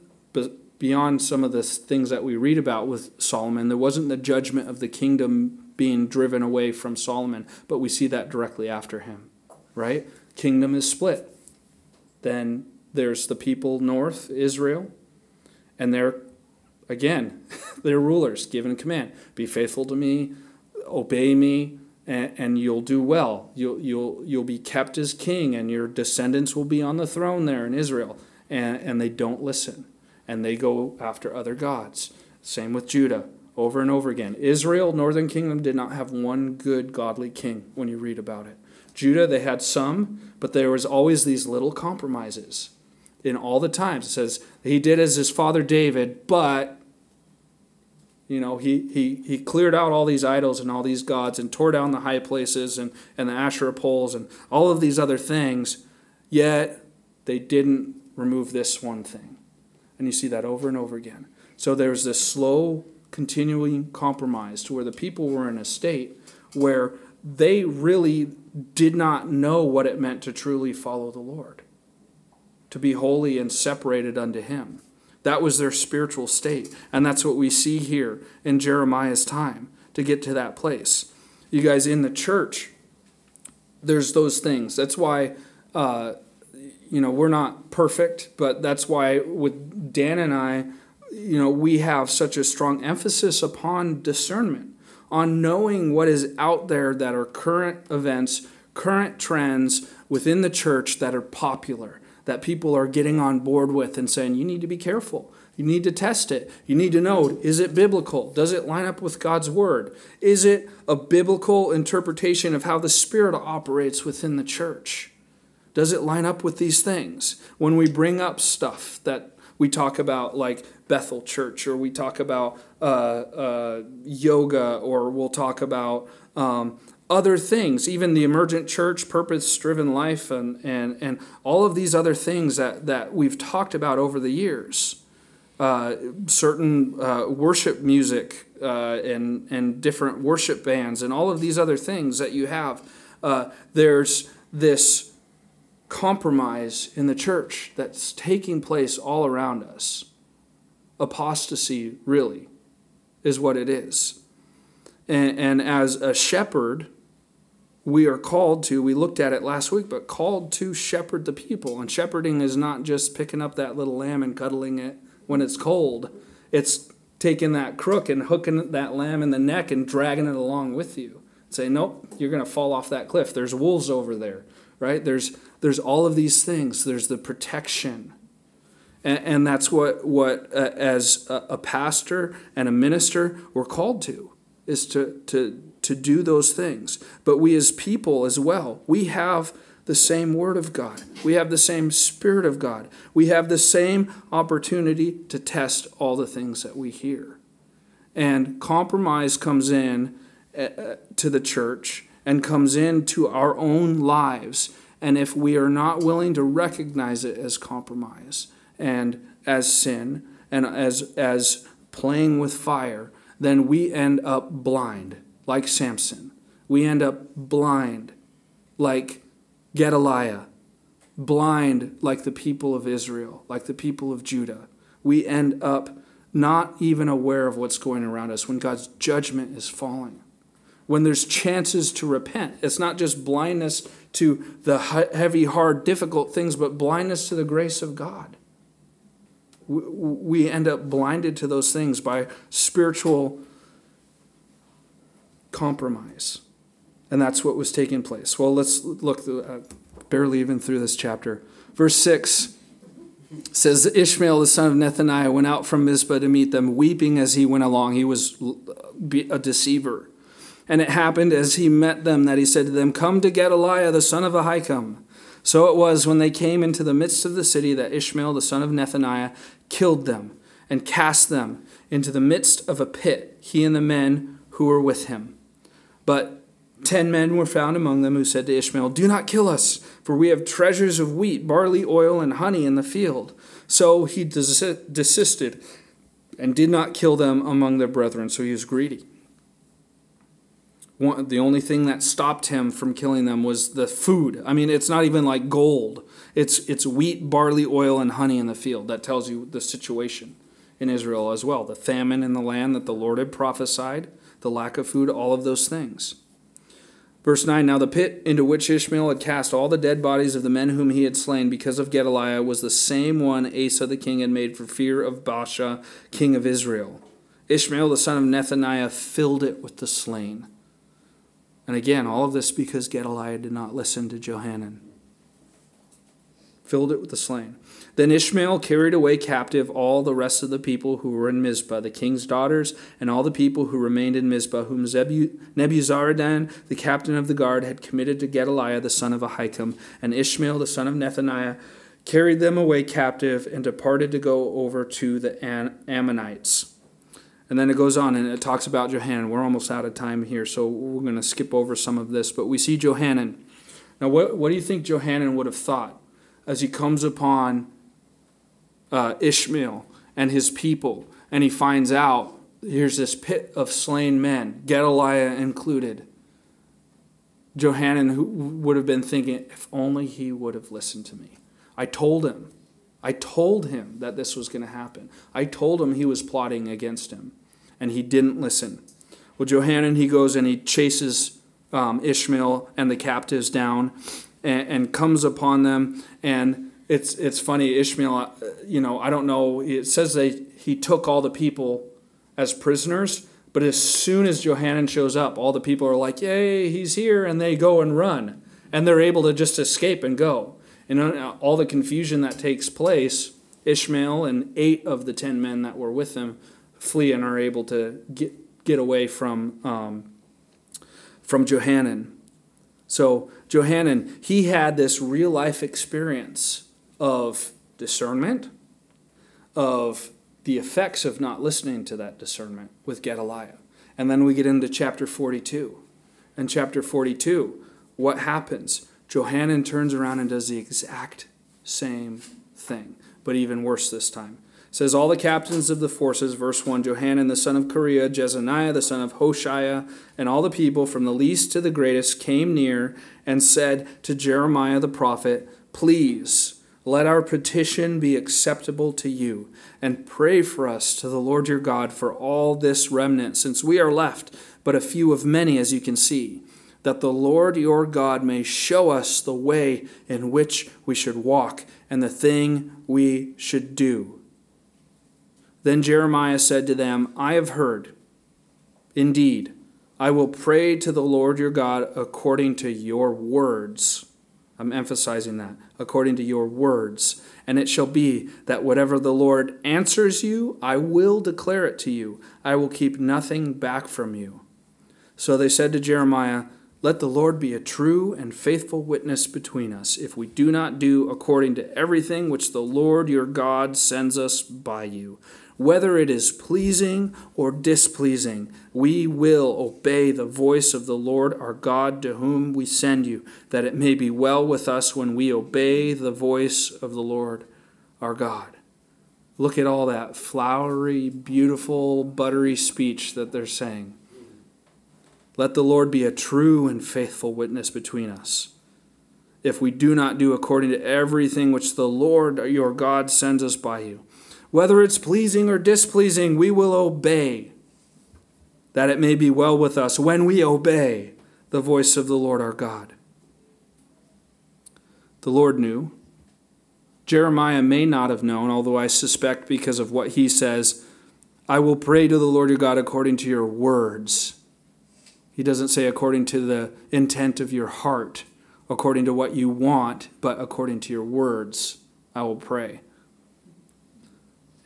beyond some of the things that we read about with Solomon, there wasn't the judgment of the kingdom being driven away from Solomon, but we see that directly after him, right? Kingdom is split. Then there's the people north, Israel, and they're, again, they're rulers given command be faithful to me, obey me, and, and you'll do well. You'll, you'll, you'll be kept as king, and your descendants will be on the throne there in Israel. And, and they don't listen, and they go after other gods. Same with Judah, over and over again. Israel, northern kingdom, did not have one good godly king when you read about it. Judah, they had some, but there was always these little compromises in all the times. It says he did as his father David, but you know, he, he, he cleared out all these idols and all these gods and tore down the high places and, and the Asherah poles and all of these other things, yet they didn't remove this one thing. And you see that over and over again. So there's this slow, continuing compromise to where the people were in a state where they really did not know what it meant to truly follow the Lord, to be holy and separated unto Him. That was their spiritual state. And that's what we see here in Jeremiah's time to get to that place. You guys, in the church, there's those things. That's why, uh, you know, we're not perfect, but that's why with Dan and I, you know, we have such a strong emphasis upon discernment, on knowing what is out there that are current events, current trends within the church that are popular that people are getting on board with and saying, you need to be careful. You need to test it. You need to know is it biblical? Does it line up with God's word? Is it a biblical interpretation of how the Spirit operates within the church? Does it line up with these things? When we bring up stuff that we talk about, like Bethel Church, or we talk about uh, uh, yoga, or we'll talk about um, other things, even the emergent church, purpose driven life, and, and, and all of these other things that, that we've talked about over the years. Uh, certain uh, worship music uh, and, and different worship bands, and all of these other things that you have. Uh, there's this compromise in the church that's taking place all around us. Apostasy, really, is what it is. And, and as a shepherd, we are called to, we looked at it last week, but called to shepherd the people. And shepherding is not just picking up that little lamb and cuddling it when it's cold, it's taking that crook and hooking that lamb in the neck and dragging it along with you. Say, nope, you're going to fall off that cliff. There's wolves over there, right? There's, there's all of these things. There's the protection. And, and that's what, what uh, as a, a pastor and a minister, we're called to, is to, to to do those things. But we as people as well, we have the same Word of God. We have the same Spirit of God. We have the same opportunity to test all the things that we hear. And compromise comes in uh, to the church and comes into our own lives. And if we are not willing to recognize it as compromise and as sin and as, as playing with fire, then we end up blind like Samson. We end up blind like Gedaliah blind like the people of Israel, like the people of Judah. We end up not even aware of what's going around us when God's judgment is falling. When there's chances to repent. It's not just blindness to the heavy, hard, difficult things, but blindness to the grace of God. We end up blinded to those things by spiritual compromise. And that's what was taking place. Well, let's look uh, barely even through this chapter. Verse 6 says Ishmael, the son of Nethaniah, went out from Mizpah to meet them, weeping as he went along. He was a deceiver. And it happened as he met them that he said to them, Come to Gedaliah, the son of Ahikam. So it was when they came into the midst of the city that Ishmael, the son of Nethaniah, killed them and cast them into the midst of a pit, he and the men who were with him. But ten men were found among them who said to Ishmael, Do not kill us, for we have treasures of wheat, barley, oil, and honey in the field. So he desisted and did not kill them among their brethren, so he was greedy. One, the only thing that stopped him from killing them was the food. I mean, it's not even like gold. It's it's wheat, barley, oil, and honey in the field. That tells you the situation in Israel as well. The famine in the land that the Lord had prophesied the lack of food, all of those things. Verse 9 Now the pit into which Ishmael had cast all the dead bodies of the men whom he had slain because of Gedaliah was the same one Asa the king had made for fear of Baasha, king of Israel. Ishmael the son of Nethaniah filled it with the slain. And again, all of this because Gedaliah did not listen to Johanan. Filled it with the slain. Then Ishmael carried away captive all the rest of the people who were in Mizpah, the king's daughters, and all the people who remained in Mizpah, whom Nebuzaradan, the captain of the guard, had committed to Gedaliah the son of Ahikam, and Ishmael the son of Nethaniah carried them away captive and departed to go over to the Ammonites. And then it goes on and it talks about Johanan. We're almost out of time here, so we're going to skip over some of this. But we see Johanan. Now, what, what do you think Johanan would have thought as he comes upon uh, Ishmael and his people, and he finds out here's this pit of slain men, Gedaliah included. Johanan would have been thinking, if only he would have listened to me. I told him. I told him that this was going to happen. I told him he was plotting against him, and he didn't listen. Well, Johanan, he goes and he chases um, Ishmael and the captives down and, and comes upon them and it's it's funny Ishmael. Uh, you know, I don't know. It says they he took all the people as prisoners, but as soon as Johanan shows up, all the people are like, "Yay, he's here!" and they go and run, and they're able to just escape and go. And uh, all the confusion that takes place, Ishmael and eight of the ten men that were with him flee and are able to get get away from um, from Johanan. So Johanan, he had this real life experience of discernment, of the effects of not listening to that discernment with Gedaliah. And then we get into chapter 42. And chapter 42, what happens? Johanan turns around and does the exact same thing, but even worse this time. Says, All the captains of the forces, verse 1, Johanan the son of Kareah, Jezaniah the son of Hoshaiah, and all the people from the least to the greatest came near and said to Jeremiah the prophet, Please, let our petition be acceptable to you, and pray for us to the Lord your God for all this remnant, since we are left but a few of many, as you can see, that the Lord your God may show us the way in which we should walk and the thing we should do. Then Jeremiah said to them, I have heard. Indeed, I will pray to the Lord your God according to your words. I'm emphasizing that according to your words. And it shall be that whatever the Lord answers you, I will declare it to you. I will keep nothing back from you. So they said to Jeremiah, Let the Lord be a true and faithful witness between us, if we do not do according to everything which the Lord your God sends us by you whether it is pleasing or displeasing, we will obey the voice of the Lord our God to whom we send you, that it may be well with us when we obey the voice of the Lord our God. Look at all that flowery, beautiful, buttery speech that they're saying. Let the Lord be a true and faithful witness between us. if we do not do according to everything which the Lord your God sends us by you. Whether it's pleasing or displeasing, we will obey, that it may be well with us when we obey the voice of the Lord our God. The Lord knew. Jeremiah may not have known, although I suspect because of what he says, I will pray to the Lord your God according to your words. He doesn't say according to the intent of your heart according to what you want, but according to your words, I will pray.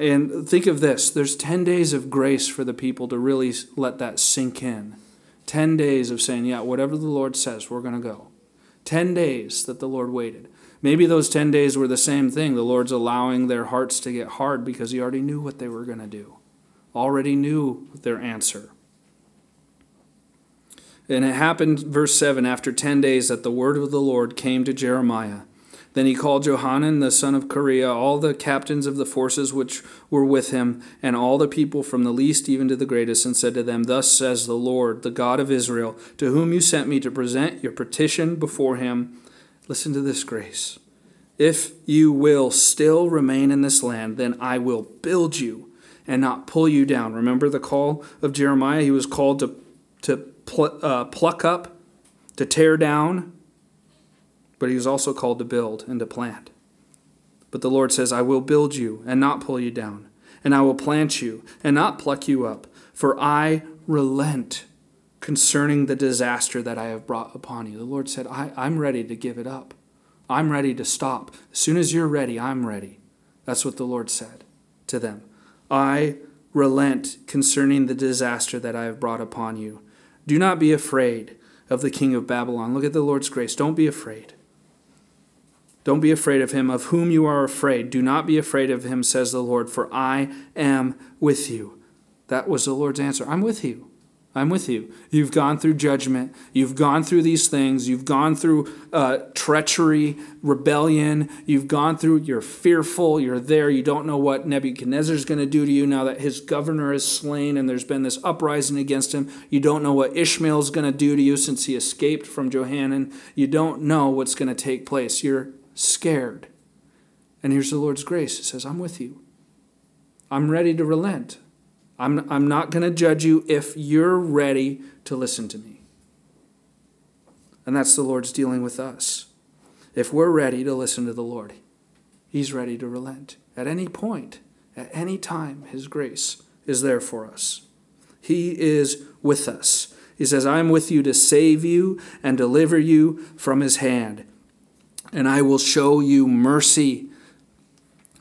And think of this there's 10 days of grace for the people to really let that sink in. 10 days of saying, yeah, whatever the Lord says, we're going to go. 10 days that the Lord waited. Maybe those 10 days were the same thing. The Lord's allowing their hearts to get hard because He already knew what they were going to do, already knew their answer. And it happened, verse 7, after 10 days that the word of the Lord came to Jeremiah. Then he called Johanan the son of Kareah, all the captains of the forces which were with him, and all the people from the least even to the greatest, and said to them, Thus says the Lord, the God of Israel, to whom you sent me to present your petition before him. Listen to this grace. If you will still remain in this land, then I will build you and not pull you down. Remember the call of Jeremiah? He was called to, to pl- uh, pluck up, to tear down, but he was also called to build and to plant. But the Lord says, I will build you and not pull you down, and I will plant you and not pluck you up, for I relent concerning the disaster that I have brought upon you. The Lord said, I, I'm ready to give it up. I'm ready to stop. As soon as you're ready, I'm ready. That's what the Lord said to them. I relent concerning the disaster that I have brought upon you. Do not be afraid of the king of Babylon. Look at the Lord's grace. Don't be afraid. Don't be afraid of him, of whom you are afraid. Do not be afraid of him, says the Lord, for I am with you. That was the Lord's answer. I'm with you. I'm with you. You've gone through judgment. You've gone through these things. You've gone through uh, treachery, rebellion. You've gone through, you're fearful. You're there. You don't know what Nebuchadnezzar's going to do to you now that his governor is slain and there's been this uprising against him. You don't know what Ishmael's going to do to you since he escaped from Johanan. You don't know what's going to take place. You're scared. And here's the Lord's grace. It says, I'm with you. I'm ready to relent. I'm, I'm not going to judge you if you're ready to listen to me. And that's the Lord's dealing with us. If we're ready to listen to the Lord, He's ready to relent. At any point, at any time, His grace is there for us. He is with us. He says, I am with you to save you and deliver you from His hand. And I will show you mercy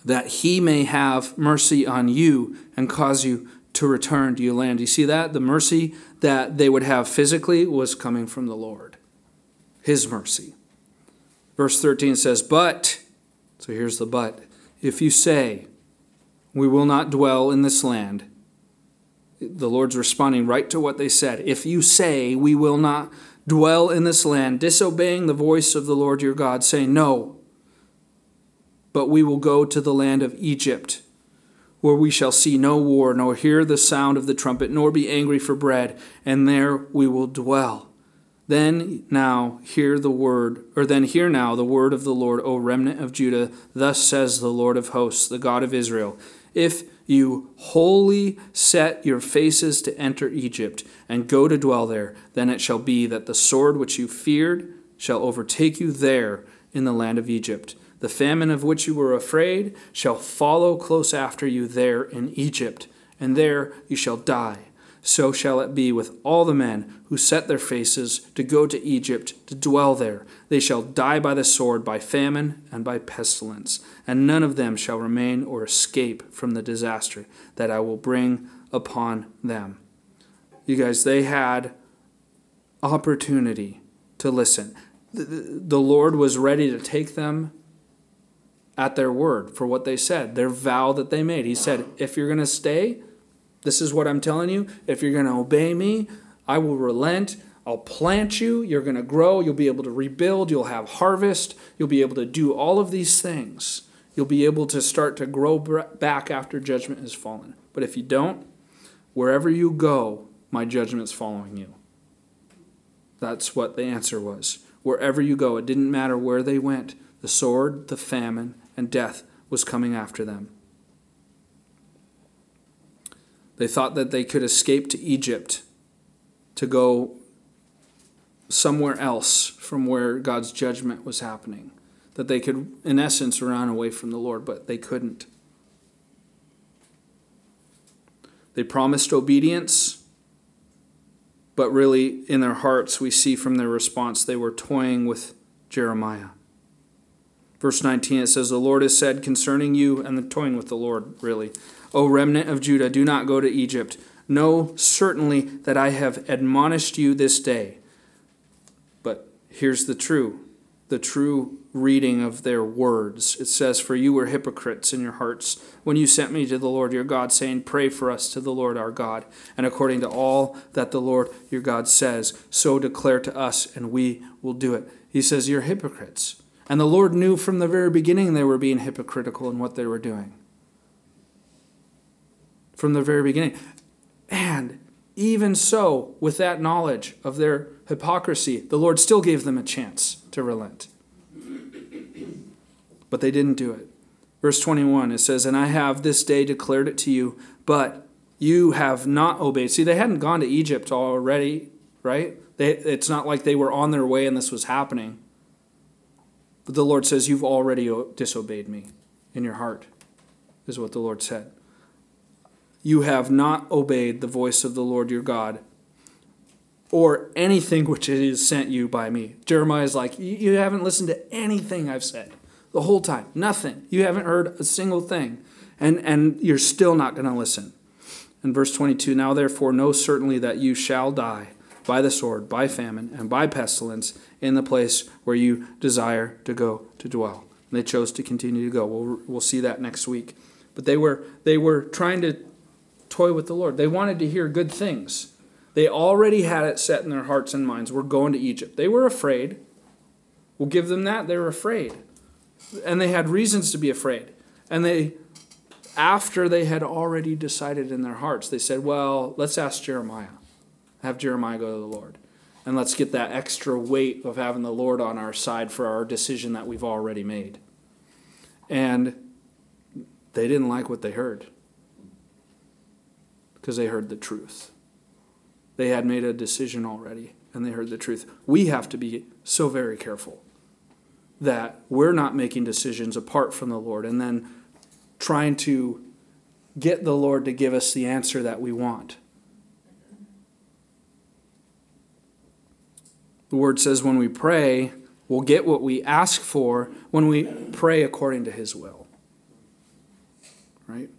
that He may have mercy on you and cause you to return to your land. You see that? The mercy that they would have physically was coming from the Lord, His mercy. Verse 13 says, But, so here's the but, if you say, We will not dwell in this land, the Lord's responding right to what they said. If you say, We will not dwell in this land, disobeying the voice of the Lord your God, saying, No, but we will go to the land of Egypt where we shall see no war, nor hear the sound of the trumpet, nor be angry for bread, and there we will dwell. Then now hear the word, or then hear now the word of the Lord, O remnant of Judah. Thus says the Lord of hosts, the God of Israel If you wholly set your faces to enter Egypt, and go to dwell there, then it shall be that the sword which you feared shall overtake you there in the land of Egypt the famine of which you were afraid shall follow close after you there in Egypt, and there you shall die. So shall it be with all the men who set their faces to go to Egypt to dwell there. They shall die by the sword, by famine, and by pestilence, and none of them shall remain or escape from the disaster that I will bring upon them. You guys, they had opportunity to listen. The Lord was ready to take them at their word for what they said, their vow that they made. He said, If you're going to stay, this is what I'm telling you. If you're going to obey me, I will relent. I'll plant you. You're going to grow. You'll be able to rebuild. You'll have harvest. You'll be able to do all of these things. You'll be able to start to grow back after judgment has fallen. But if you don't, wherever you go, my judgment's following you. That's what the answer was. wherever you go. It didn't matter where they went, the sword, the famine, and death was coming after them. They thought that they could escape to Egypt to go somewhere else from where God's judgment was happening. That they could, in essence, run away from the Lord, but they couldn't. They promised obedience, but really, in their hearts, we see from their response, they were toying with Jeremiah. Verse 19, it says, The Lord has said concerning you, and the toying with the Lord, really, O remnant of Judah, do not go to Egypt. Know certainly that I have admonished you this day. But here's the true, the true reading of their words. It says, For you were hypocrites in your hearts when you sent me to the Lord your God, saying, Pray for us to the Lord our God. And according to all that the Lord your God says, so declare to us, and we will do it. He says, You're hypocrites. And the Lord knew from the very beginning they were being hypocritical in what they were doing. From the very beginning. And even so, with that knowledge of their hypocrisy, the Lord still gave them a chance to relent. But they didn't do it. Verse 21, it says, And I have this day declared it to you, but you have not obeyed. See, they hadn't gone to Egypt already, right? They, it's not like they were on their way and this was happening. But the Lord says, You've already disobeyed me in your heart, is what the Lord said you have not obeyed the voice of the Lord your God or anything which is sent you by me. Jeremiah is like, You haven't listened to anything I've said the whole time. Nothing. You haven't heard a single thing. And, and you're still not going to listen. In verse 22, now therefore know certainly that you shall die by the sword, by famine, and by pestilence in the place where you desire to go to dwell. And they chose to continue to go. We'll, we'll see that next week. But they were, they were trying to toy with the Lord. They wanted to hear good things. They already had it set in their hearts and minds. We're going to Egypt. They were afraid. We'll give them that. They were afraid. And they had reasons to be afraid. And they, after they had already decided in their hearts, they said, well, let's ask Jeremiah. Have Jeremiah go to the Lord. And let's get that extra weight of having the Lord on our side for our decision that we've already made. And they didn't like what they heard because they heard the truth. They had made a decision already and they heard the truth. We have to be so very careful that we're not making decisions apart from the Lord and then trying to get the Lord to give us the answer that we want. The word says when we pray, we'll get what we ask for when we pray according to his will. Right?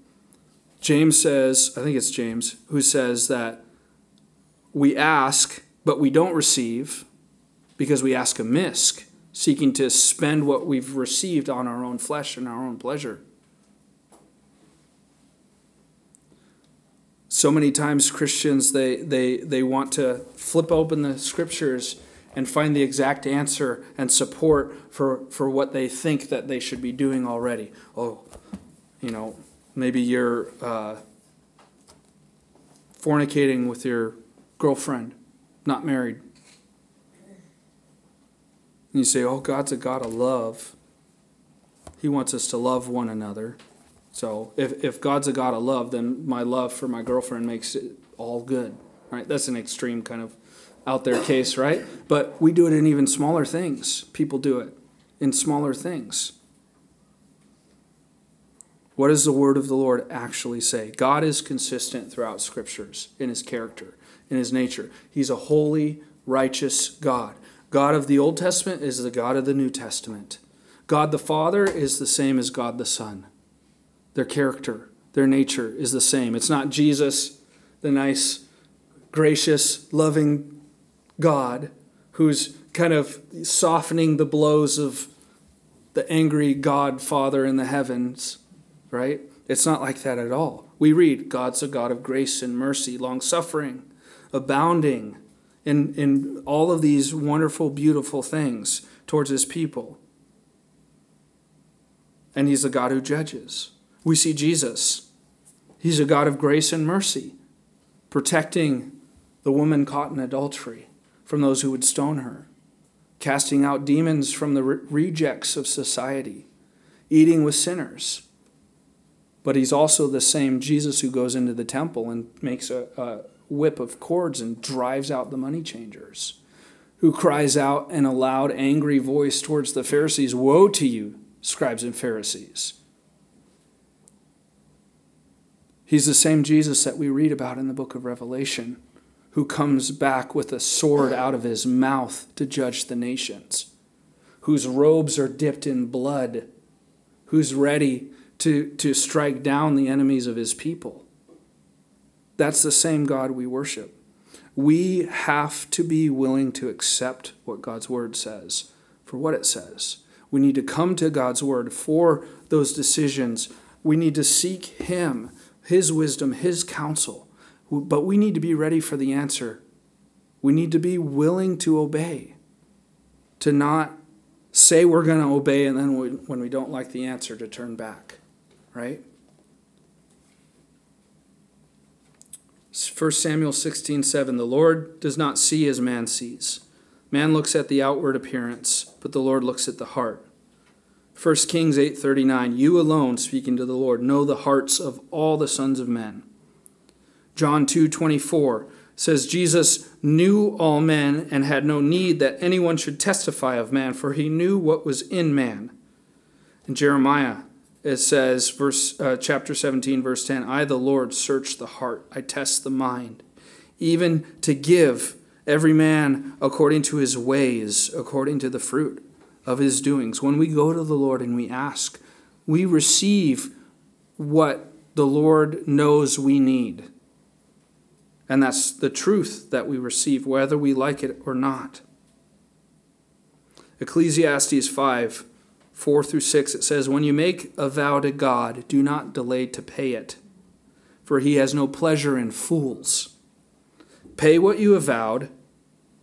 James says, I think it's James, who says that we ask, but we don't receive because we ask amiss, seeking to spend what we've received on our own flesh and our own pleasure. So many times Christians they, they, they want to flip open the scriptures and find the exact answer and support for, for what they think that they should be doing already. Oh, you know, Maybe you're uh, fornicating with your girlfriend, not married. And you say, Oh, God's a God of love. He wants us to love one another. So if, if God's a God of love, then my love for my girlfriend makes it all good. Right? That's an extreme kind of out there case, right? But we do it in even smaller things. People do it in smaller things. What does the word of the Lord actually say? God is consistent throughout scriptures in his character, in his nature. He's a holy, righteous God. God of the Old Testament is the God of the New Testament. God the Father is the same as God the Son. Their character, their nature is the same. It's not Jesus, the nice, gracious, loving God who's kind of softening the blows of the angry God Father in the heavens right? It's not like that at all. We read God's a God of grace and mercy, long suffering, abounding in, in all of these wonderful, beautiful things towards his people. And he's a God who judges. We see Jesus. He's a God of grace and mercy, protecting the woman caught in adultery from those who would stone her, casting out demons from the re- rejects of society, eating with sinners. But he's also the same Jesus who goes into the temple and makes a, a whip of cords and drives out the money changers, who cries out in a loud, angry voice towards the Pharisees Woe to you, scribes and Pharisees! He's the same Jesus that we read about in the book of Revelation, who comes back with a sword out of his mouth to judge the nations, whose robes are dipped in blood, who's ready to, to strike down the enemies of his people. That's the same God we worship. We have to be willing to accept what God's word says for what it says. We need to come to God's word for those decisions. We need to seek Him his wisdom, His counsel. But we need to be ready for the answer. We need to be willing to obey, to not say we're going to obey and then when we don't like the answer, to turn back, right? 1 Samuel 16, 7. The Lord does not see as man sees. Man looks at the outward appearance, but the Lord looks at the heart. 1 Kings 8:39 You alone speaking to the Lord know the hearts of all the sons of men. John 2:24 says Jesus knew all men and had no need that anyone should testify of man for he knew what was in man. And Jeremiah it says verse uh, chapter 17 verse 10 I the Lord search the heart I test the mind even to give every man according to his ways according to the fruit of his doings. When we go to the Lord and we ask, we receive what the Lord knows we need. And that's the truth that we receive, whether we like it or not. Ecclesiastes 5 4 through 6, it says, When you make a vow to God, do not delay to pay it, for he has no pleasure in fools. Pay what you have vowed,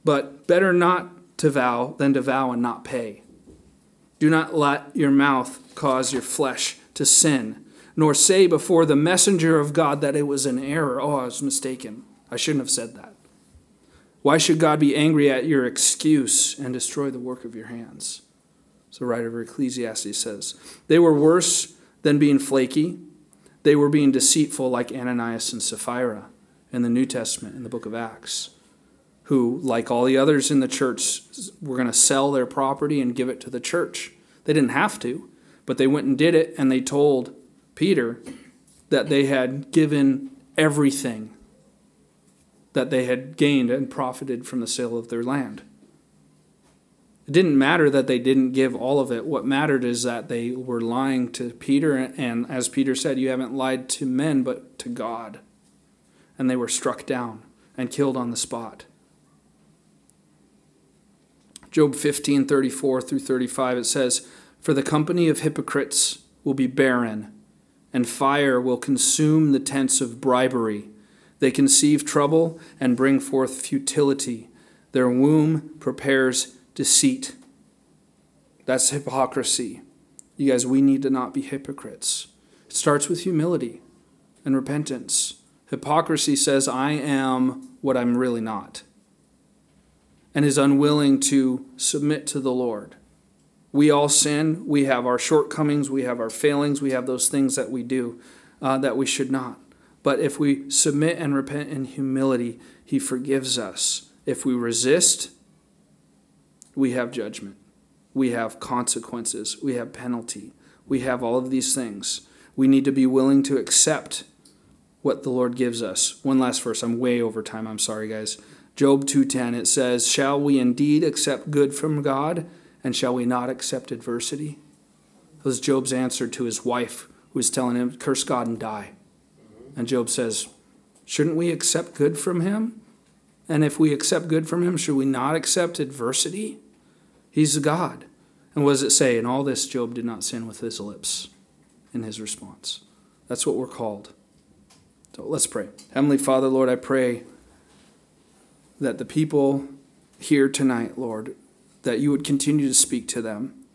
but better not to vow than to vow and not pay. Do not let your mouth cause your flesh to sin, nor say before the messenger of God that it was an error. Oh, I was mistaken. I shouldn't have said that. Why should God be angry at your excuse and destroy the work of your hands? So, the writer of Ecclesiastes says, They were worse than being flaky. They were being deceitful like Ananias and Sapphira in the New Testament, in the book of Acts who, like all the others in the church, were going to sell their property and give it to the church. They didn't have to, but they went and did it, and they told Peter that they had given everything that they had gained and profited from the sale of their land. It didn't matter that they didn't give all of it. What mattered is that they were lying to Peter, and as Peter said, You haven't lied to men, but to God. And they were struck down and killed on the spot. Job 15, 34 through 35, it says, For the company of hypocrites will be barren, and fire will consume the tents of bribery. They conceive trouble and bring forth futility. Their womb prepares deceit. That's hypocrisy. You guys, we need to not be hypocrites. It starts with humility and repentance. Hypocrisy says, I am what I'm really not and is unwilling to submit to the Lord. We all sin. We have our shortcomings. We have our failings. We have those things that we do uh, that we should not. But if we submit and repent in humility, He forgives us. If we resist, we have judgment. We have consequences. We have penalty. We have all of these things. We need to be willing to accept what the Lord gives us. One last verse. I'm way over time. I'm sorry, guys. Job 2:10 it says, "Shall we indeed accept good from God, and shall we not accept adversity?" That was Job's answer to his wife who was telling him, "Curse God and die." And Job says, "Shouldn't we accept good from him? And if we accept good from him, should we not accept adversity? He's God." And what does it say? In all this, Job did not sin with his lips in his response. That's what we're called. So let's pray. Heavenly Father, Lord, I pray that the people here tonight, Lord, that you would continue to speak to them.